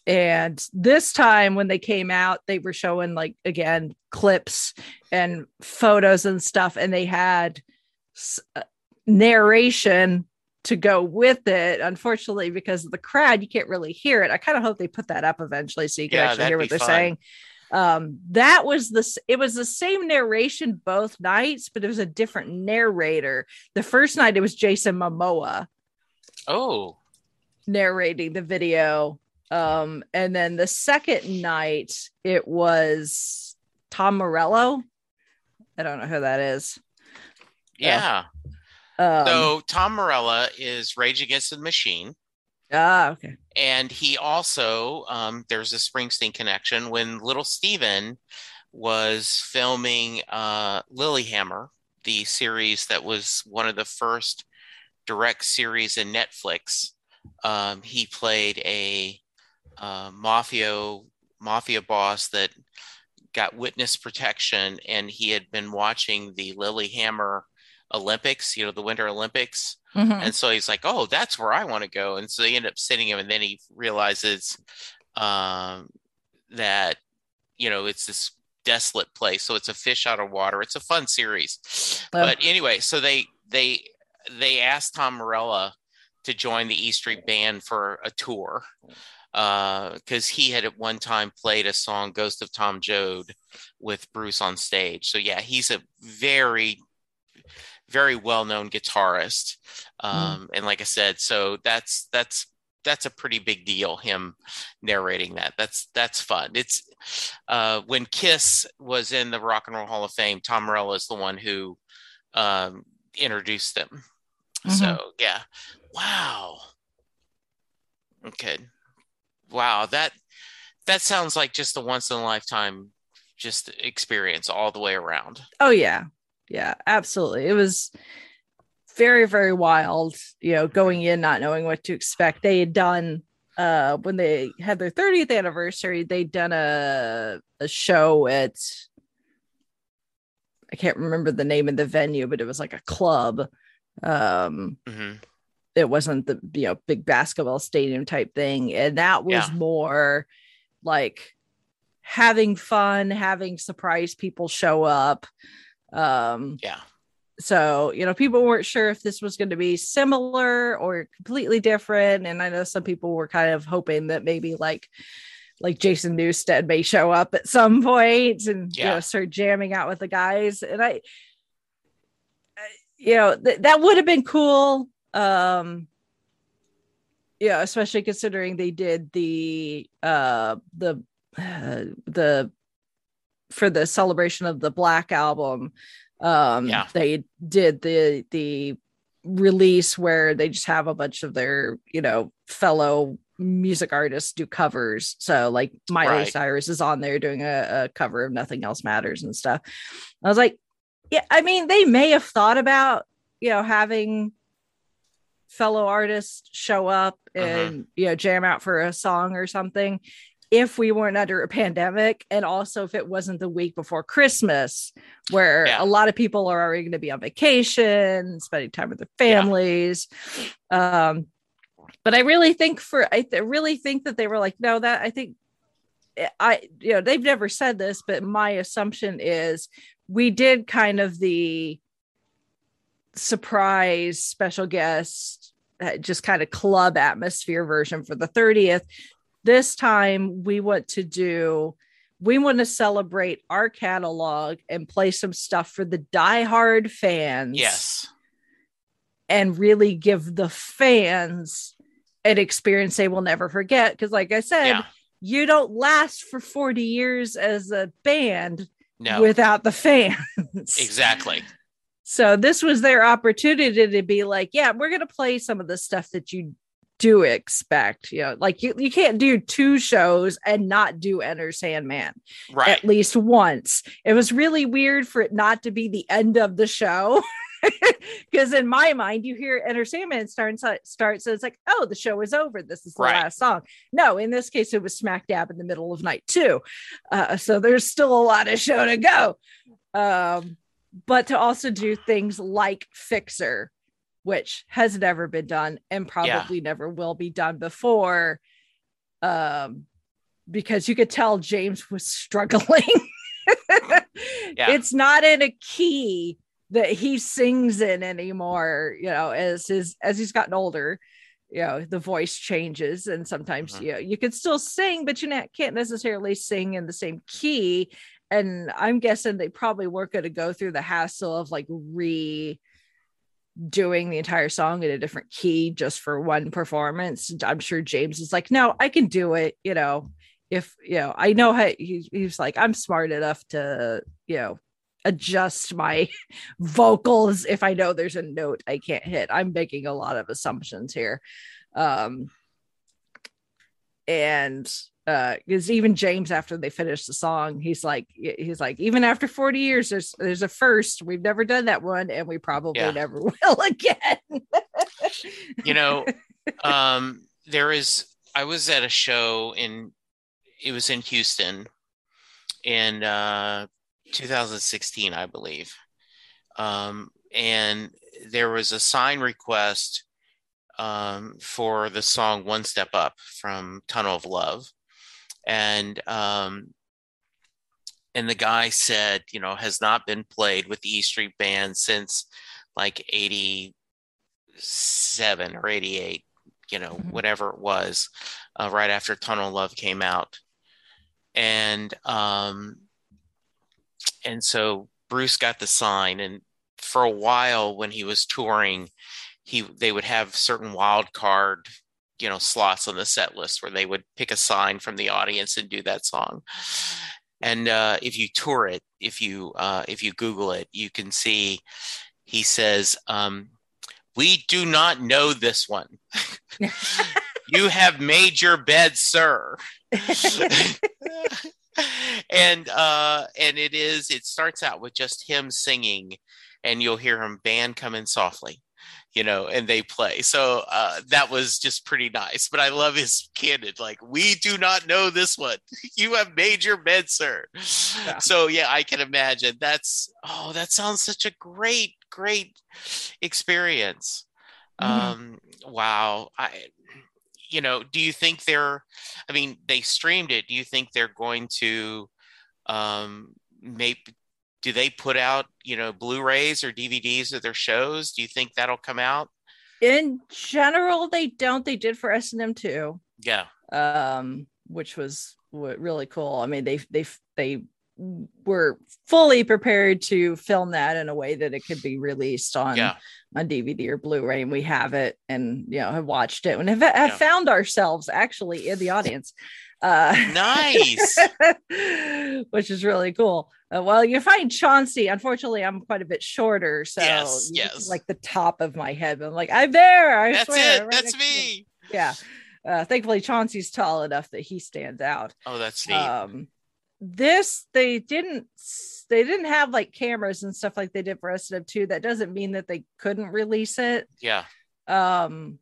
and this time when they came out, they were showing like again clips and photos and stuff, and they had uh, narration to go with it. Unfortunately, because of the crowd, you can't really hear it. I kind of hope they put that up eventually so you can Yeah, actually hear what they're fun. saying. Um, that was the it was the same narration both nights, but it was a different narrator. The first night it was Jason Momoa Oh. narrating the video. Um, and then the second night it was Tom Morello. I don't know who that is. Yeah. Um, so Tom Morello is Rage Against the Machine. ah, okay. And he also, um, there's a Springsteen connection when Little Steven was filming uh, Lilyhammer, the series that was one of the first direct series in Netflix. Um, he played a uh, mafia mafia boss that got witness protection, and he had been watching the Lillehammer Olympics, you know, the Winter Olympics. Mhm. And so he's like, "Oh, that's where I want to go." And so they end up sitting him, and then he realizes um, that you know it's this desolate place, so it's a fish out of water. It's a fun series, Oh. but anyway, so they they they asked Tom Morello to join the E Street Band for a tour because he had at one time played a song "Ghost of Tom Joad" with Bruce on stage. So yeah, he's a very very well-known guitarist. Um and like i said so that's that's that's a pretty big deal him narrating that. That's that's fun. It's uh when kiss was in the rock and roll hall of fame tom morello is the one who um introduced them. So yeah. Wow. Okay. Wow that that sounds like just a once in a lifetime just experience all the way around. Oh yeah. Yeah, absolutely. It was very, very wild, you know, going in not knowing what to expect. They had done uh when they had their 30th anniversary, they'd done a a show at I can't remember the name of the venue, but it was like a club. Um hmm it wasn't the you know big basketball stadium type thing and that was Yeah. more like having fun having surprise people show up um yeah so you know people weren't sure if this was going to be similar or completely different and i know some people were kind of hoping that maybe like like Jason Newsted may show up at some point and Yeah. you know start jamming out with the guys. And I, I- you know, th- that would have been cool. Um, yeah, especially considering they did the uh the uh, the for the celebration of the Black album. Um, Yeah. they did the the release where they just have a bunch of their you know fellow music artists do covers so like miley Right. cyrus is on there doing a, a cover of nothing else matters and stuff i was like yeah i mean they may have thought about you know having fellow artists show up Uh-huh. and you know jam out for a song or something if we weren't under a pandemic and also if it wasn't the week before christmas where Yeah. a lot of people are already going to be on vacation spending time with their Yeah. families um but i really think for i th- really think that they were like no that i think eh, i you know they've never said this but my assumption is we did kind of the surprise special guest uh, just kind of club atmosphere version for the 30th this time we want to do we want to celebrate our catalog and play some stuff for the diehard fans Yes. and really give the fans an experience they will never forget because like i said Yeah. you don't last for 40 years as a band No. without the fans exactly. so this was their opportunity to be like, yeah, we're gonna play some of the stuff that you do expect. You know, like you, you can't do two shows and not do Enter Sandman Right. at least once. It was really weird for it not to be the end of the show. Because in my mind, you hear Enter Sandman start starts, and it's like, oh, the show is over. This is the Right. last song. No, in this case, it was smack dab in the middle of night too. Uh, so there's still a lot of show to go. Um, but to also do things like Fixer, which has never been done and probably never will be done before. Um, because you could tell James was struggling. Yeah. It's not in a key that he sings in anymore, you know, as his as he's gotten older, you know, the voice changes and sometimes Mhm. you know, you can still sing, but you not, can't necessarily sing in the same key. And I'm guessing they probably weren't going to go through the hassle of like re doing the entire song in a different key just for one performance. I'm sure James is like, no, I can do it, you know, if you know, I know how he, he's like, I'm smart enough to, you know, adjust my vocals if I know there's a note I can't hit. I'm making a lot of assumptions here. Um and uh because even James after they finished the song, he's like he's like, even after 40 years, there's there's a first. We've never done that one, and we probably Yeah. never will again. you know um there is i was at a show in it was in houston in uh 2016 i believe um and there was a sign request um for the song one step up from tunnel of love and um and the guy said you know has not been played with the e street band since like '87 or 88 you know Mhm. whatever it was uh, right after tunnel love came out and um and so bruce got the sign and for a while when he was touring he they would have certain wild card you know slots on the set list where they would pick a sign from the audience and do that song and uh, if you tour it if you uh, if you google it you can see he says um, we do not know this one. you have made your bed, sir. and uh and it is it starts out with just him singing and you'll hear him band come in softly you know and they play. So uh that was just pretty nice but i love his candid like we do not know this one. You have made your bed sir. Yeah. so yeah i can imagine. That's oh that sounds such a great great experience. Mhm. um wow. I you know do you think they're i mean they streamed it. Do you think they're going to um maybe do they put out you know blu-rays or dvds of their shows do you think that'll come out In general, they don't. They did for S and M too. yeah Um, which was really cool. I mean, they they they were fully prepared to film that in a way that it could be released on Yeah. on DVD or Blu-ray, and we have it, and you know have watched it, and have, have Yeah. found ourselves actually in the audience. Uh, Nice. which is really cool. Uh, well, you find Chauncey. Unfortunately, I'm quite a bit shorter, so Yes, you get to, yes. like the top of my head. I'm like, I'm there. I That's swear, it. right That's you. me. Yeah. Uh, thankfully, Chauncey's tall enough that he stands out. Oh, that's neat. Um, this they didn't they didn't have like cameras and stuff like they did for S&M 2. That doesn't mean that they couldn't release it. yeah. Um,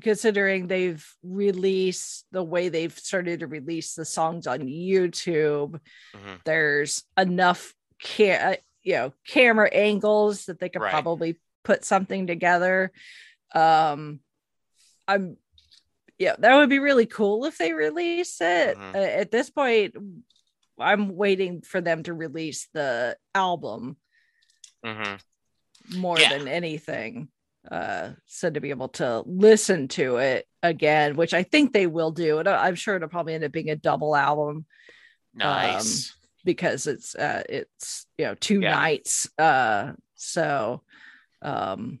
considering they've released the way they've started to release the songs on YouTube, hmm there's enough ca- uh, you know camera angles that they could Right. probably put something together. Um, I'm yeah, that would be really cool if they release it. Mhm. Uh, at this point, I'm waiting for them to release the album hmm more Yeah. than anything. Uh, so to be able to listen to it again, which I think they will do, and I- I'm sure it'll probably end up being a double album Nice. because it's uh it's you know two Yeah. nights. Uh, so um,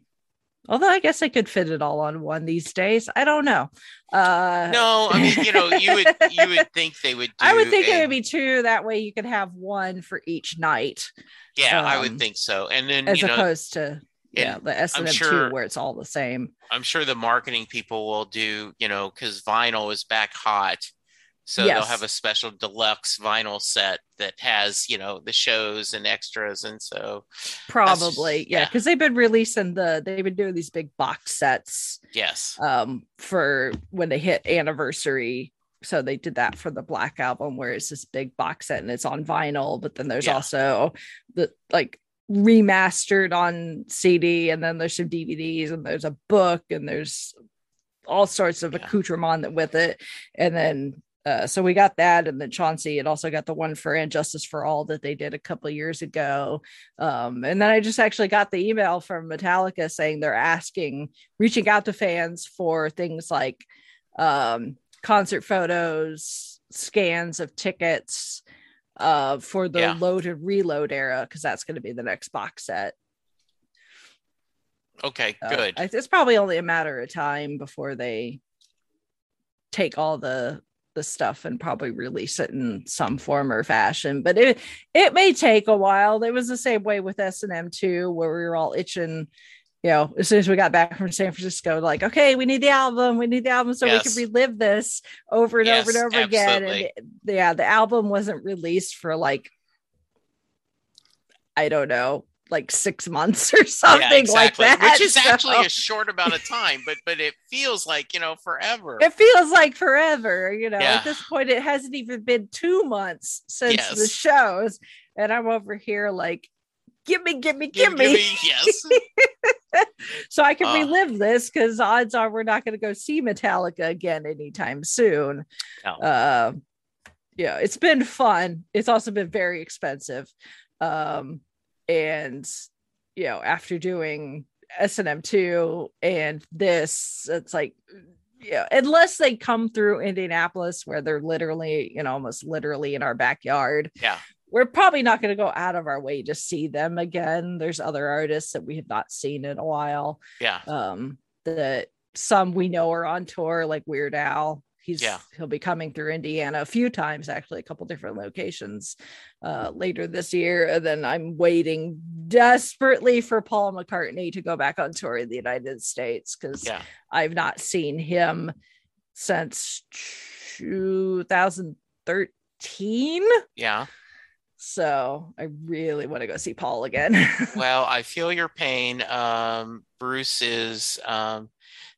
although I guess I could fit it all on one these days. I don't know. Uh, no, I mean, you know, you would you would think they would. Do I would think it would be two. That way you could have one for each night, Yeah, I um, would think so. And then as you know, opposed to yeah and the S and sure- two where it's all the same. I'm sure the marketing people will do, you know, because vinyl is back hot. So they'll have a special deluxe vinyl set that has, you know, the shows and extras. And so, Probably, yeah, yeah. because they've been releasing the they've been doing these big box sets yes. um for when they hit anniversary. So they did that for the Black album where it's this big box set and it's on vinyl, but then there's Yeah. also the like remastered on CD, and then there's some DVDs, and there's a book, and there's all sorts of Yeah. accoutrement with it, and then. Uh, so we got that, and then Chauncey had also got the one for "And Justice for All" that they did a couple years ago. Um, and then I just actually got the email from Metallica saying they're asking, reaching out to fans for things like um, concert photos, scans of tickets uh, for the Yeah. load and reload era, because that's going to be the next box set. Okay, So good. I- it's probably only a matter of time before they take all the the stuff and probably release it in some form or fashion. But it it may take a while. It was the same way with S and M too, where we were all itching. You know, as soon as we got back from San Francisco, like, okay, we need the album. We need the album so Yes. we can relive this over and over and Yes, over again. absolutely. And yeah, the album wasn't released for like I don't know, like six months or something like that. Which is So- actually a short amount of time, but but it feels like, you know, forever. it feels like forever you know Yeah. at this point it hasn't even been two months since the shows and i'm over here like give me give me Give- give, give me, me- yes. so i can Uh. relive this because odds are we're not going to go see metallica again anytime soon No. uh yeah it's been fun it's also been very expensive um and you know after doing s&m2 and this it's like yeah unless they come through indianapolis where they're literally you know almost literally in our backyard Yeah. We're probably not going to go out of our way to see them again there's other artists that we have not seen in a while Yeah. um that some we know are on tour like weird al he's Yeah. he'll be coming through indiana a few times actually a couple different locations uh later this year and then i'm waiting desperately for paul mccartney to go back on tour in the united states because Yeah. i've not seen him since 2013 Yeah. So i really want to go see paul again Well, I feel your pain. Um, Bruce is. Um,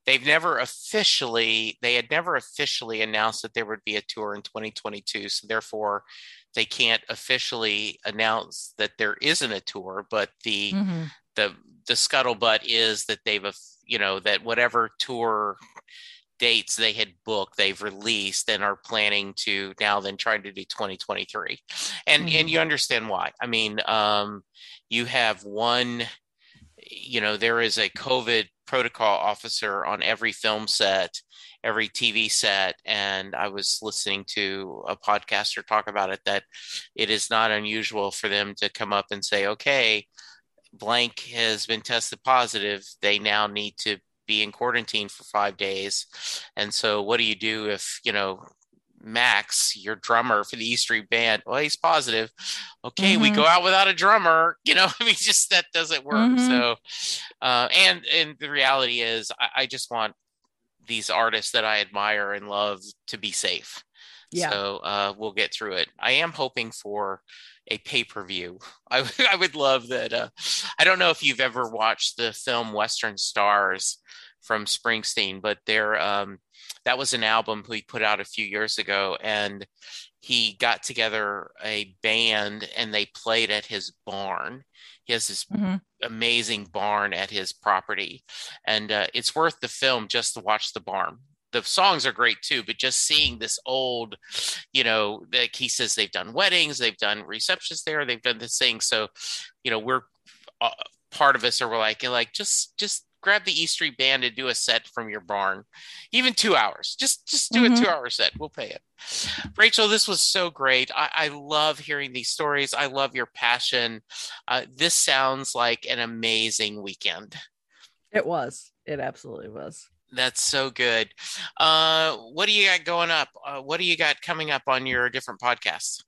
they've never officially. They had never officially announced that there would be a tour in 2022. So therefore, they can't officially announce that there isn't a tour. But the Mhm. the the scuttlebutt is that they've a you know that whatever tour dates they had booked they've released and are planning to now then trying to do 2023 and Mhm. and you understand why i mean um you have one you know there is a covid protocol officer on every film set every TV set. And I was listening to a podcaster talk about it that it is not unusual for them to come up and say, okay, blank has been tested positive. They now need to be in quarantine for five days. And so, what do you do if, you know, Max, your drummer for the E Street Band, well, he's positive. Okay, mm-hmm. we go out without a drummer. You know, I mean, just that doesn't work. Mm-hmm. So, uh, and and the reality is, I, I, just want these artists that I admire and love to be safe. Yeah. So uh, we'll get through it. I am hoping for a pay per view. I, I would love that. Uh, I don't know if you've ever watched the film Western Stars from Springsteen, but there um, that was an album he put out a few years ago, and he got together a band and they played at his barn. He has this mm-hmm. amazing barn at his property, and uh, it's worth the film just to watch the barn the songs are great too, but just seeing this old, you know, like he says they've done weddings, they've done receptions there, they've done this thing. So, you know, we're uh, part of us are we're like, like just just grab the E Street Band and do a set from your barn, even two hours. Just just do mm-hmm. a two hour set. We'll pay it. Rachel, this was so great. I, I love hearing these stories. I love your passion. Uh, this sounds like an amazing weekend. It was. It absolutely was. That's so good. Uh, what do you got going up? Uh, what do you got coming up on your different podcasts?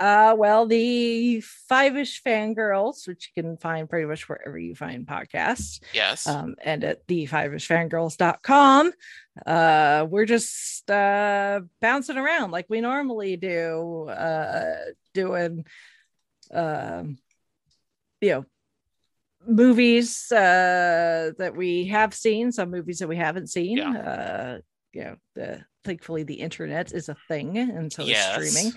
Uh, well, the Five Ish Fangirls, which you can find pretty much wherever you find podcasts. Yes. Um, and at the Five Ish Fangirls.com. Uh, we're just uh, bouncing around like we normally do, uh, doing, um, you know, movies uh, that we have seen, some movies that we haven't seen. Yeah. Uh, you know, the, thankfully the internet is a thing, and so yes. it's streaming.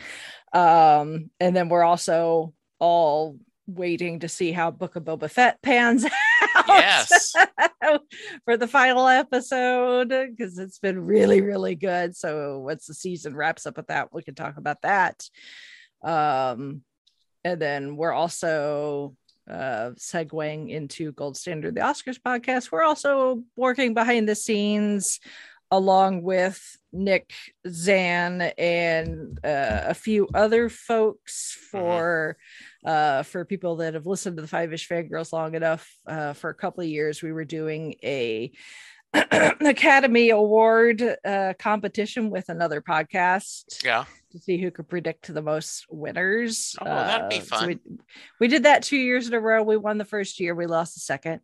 Um, and then we're also all waiting to see how Book of Boba Fett pans out. Yes. for the final episode because it's been really, really good. So once the season wraps up with that, we can talk about that. Um, and then we're also uh, segueing into Gold Standard, the Oscars podcast. We're also working behind the scenes along with Nick Zan and uh, a few other folks mm-hmm. for uh, for people that have listened to the Five Ish Fangirls long enough. Uh, for a couple of years, we were doing a Academy Award uh, competition with another podcast. Yeah. To see who could predict the most winners. Oh, that'd be fun. Uh, so we, we did that two years in a row. We won the first year, we lost the second.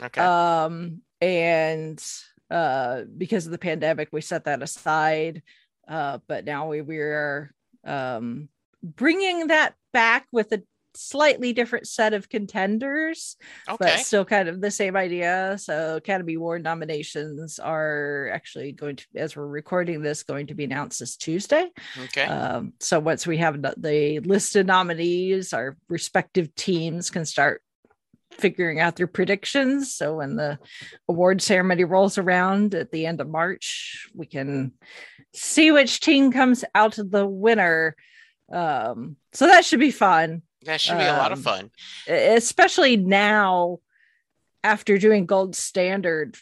Okay. Um, and uh, because of the pandemic, we set that aside. Uh, but now we we're um, bringing that back with a slightly different set of contenders, okay. but still kind of the same idea. So Academy Award nominations are actually going to, as we're recording this, going to be announced this Tuesday. Okay. Um, so once we have the list of nominees, our respective teams can start figuring out their predictions. So when the award ceremony rolls around at the end of March, we can see which team comes out of the winner. Um, so that should be fun. That should be um, a lot of um, fun. Especially now after doing gold standard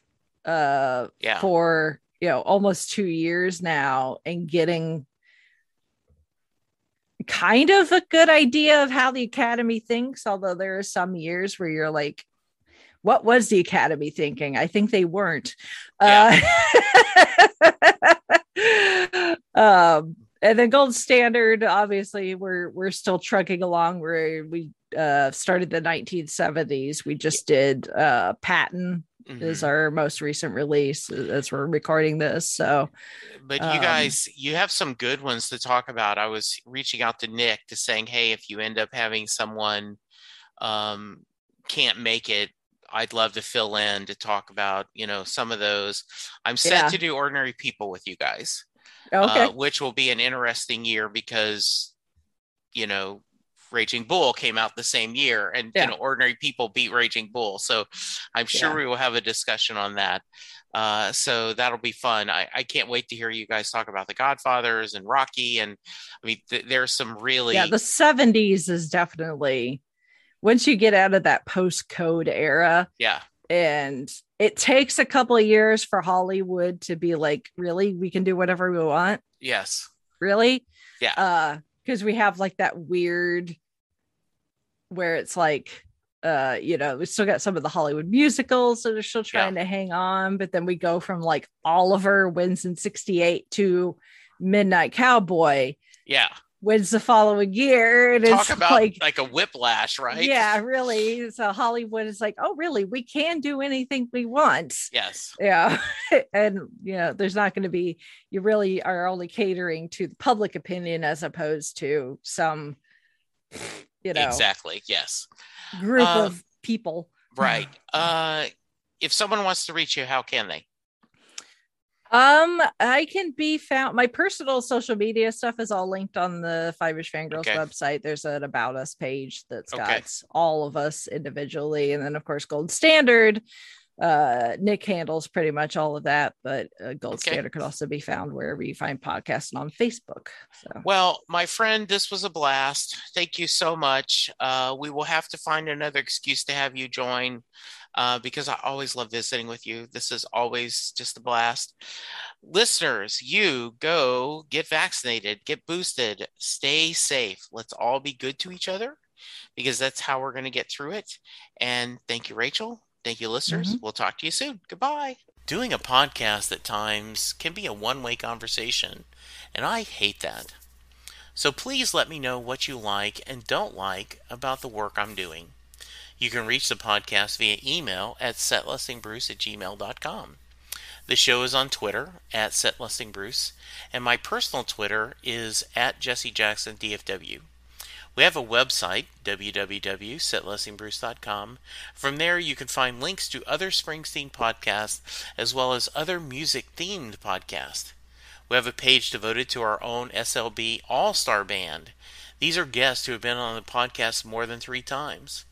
uh yeah. for you know almost two years now and getting kind of a good idea of how the academy thinks although there are some years where you're like what was the academy thinking i think they weren't yeah. uh, um and then gold standard obviously we're we're still trucking along where we uh started the 1970s we just did uh patton mm-hmm. is our most recent release as we're recording this so but you um, guys you have some good ones to talk about i was reaching out to nick to saying hey if you end up having someone um can't make it I'd love to fill in to talk about, you know, some of those. I'm set yeah. to do ordinary people with you guys okay. Uh, which will be an interesting year because, you know, Raging Bull came out the same year, and yeah. you know, Ordinary People beat Raging Bull. So I'm sure yeah. we will have a discussion on that. Uh, so that'll be fun. I, I, can't wait to hear you guys talk about the Godfathers and Rocky. And I mean, th- there's some really yeah. The 70s is definitely once you get out of that post code era. Yeah. And it takes a couple of years for Hollywood to be like, really, we can do whatever we want. Yes. Really? Yeah. Uh, because we have like that weird where it's like uh, you know, we still got some of the Hollywood musicals that are still trying yeah. to hang on, but then we go from like Oliver wins in 68 to Midnight Cowboy. Yeah. Wins the following year. And Talk it's about like, like a whiplash, right? Yeah, really. So Hollywood is like, oh, really? We can do anything we want. Yes. Yeah. and, you know, there's not going to be, you really are only catering to the public opinion as opposed to some, you know. Exactly. Yes group uh, of people. Right. Uh, if someone wants to reach you, how can they? Um, I can be found. My personal social media stuff is all linked on the Five Ish Fangirls okay. website. There's an about us page that's got okay. all of us individually, and then of course Gold Standard uh nick handles pretty much all of that but uh, gold okay. standard could also be found wherever you find podcasts and on facebook so well my friend this was a blast thank you so much uh we will have to find another excuse to have you join uh, because I always love visiting with you. This is always just a blast. Listeners, you go get vaccinated, get boosted, stay safe. Let's all be good to each other because that's how we're going to get through it. And thank you, Rachel. Thank you, listeners. Mm-hmm. We'll talk to you soon. Goodbye. Doing a podcast at times can be a one way conversation, and I hate that. So please let me know what you like and don't like about the work I'm doing. You can reach the podcast via email at setlistingbruce at gmail.com. The show is on Twitter at setlistingbruce, and my personal Twitter is at jessejacksondfw. We have a website, www.setlistingbruce.com. From there, you can find links to other Springsteen podcasts as well as other music themed podcasts. We have a page devoted to our own SLB All Star Band. These are guests who have been on the podcast more than three times.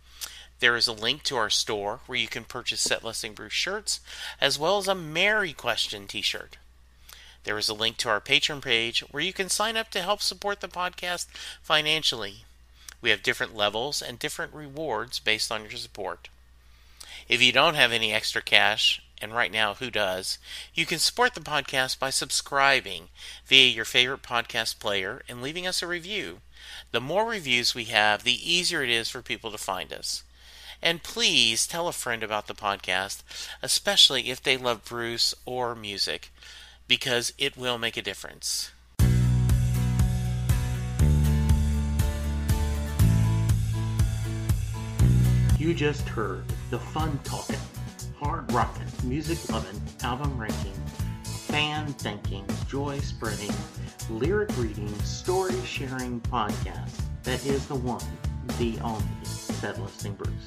There is a link to our store where you can purchase Set Listing Bruce shirts as well as a Mary Question t shirt. There is a link to our Patreon page where you can sign up to help support the podcast financially. We have different levels and different rewards based on your support. If you don't have any extra cash, and right now, who does? You can support the podcast by subscribing via your favorite podcast player and leaving us a review. The more reviews we have, the easier it is for people to find us. And please tell a friend about the podcast, especially if they love Bruce or music, because it will make a difference. You just heard the fun talking, hard rocking, music loving, album ranking, fan thinking, joy spreading, lyric reading, story sharing podcast that is the one, the only, Set Listing Bruce.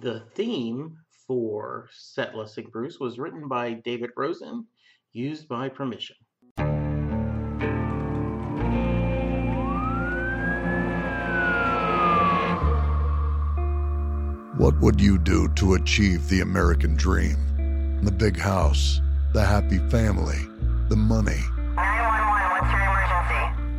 The theme for Set Listing Bruce was written by David Rosen, used by permission. What would you do to achieve the American dream? The big house, the happy family, the money.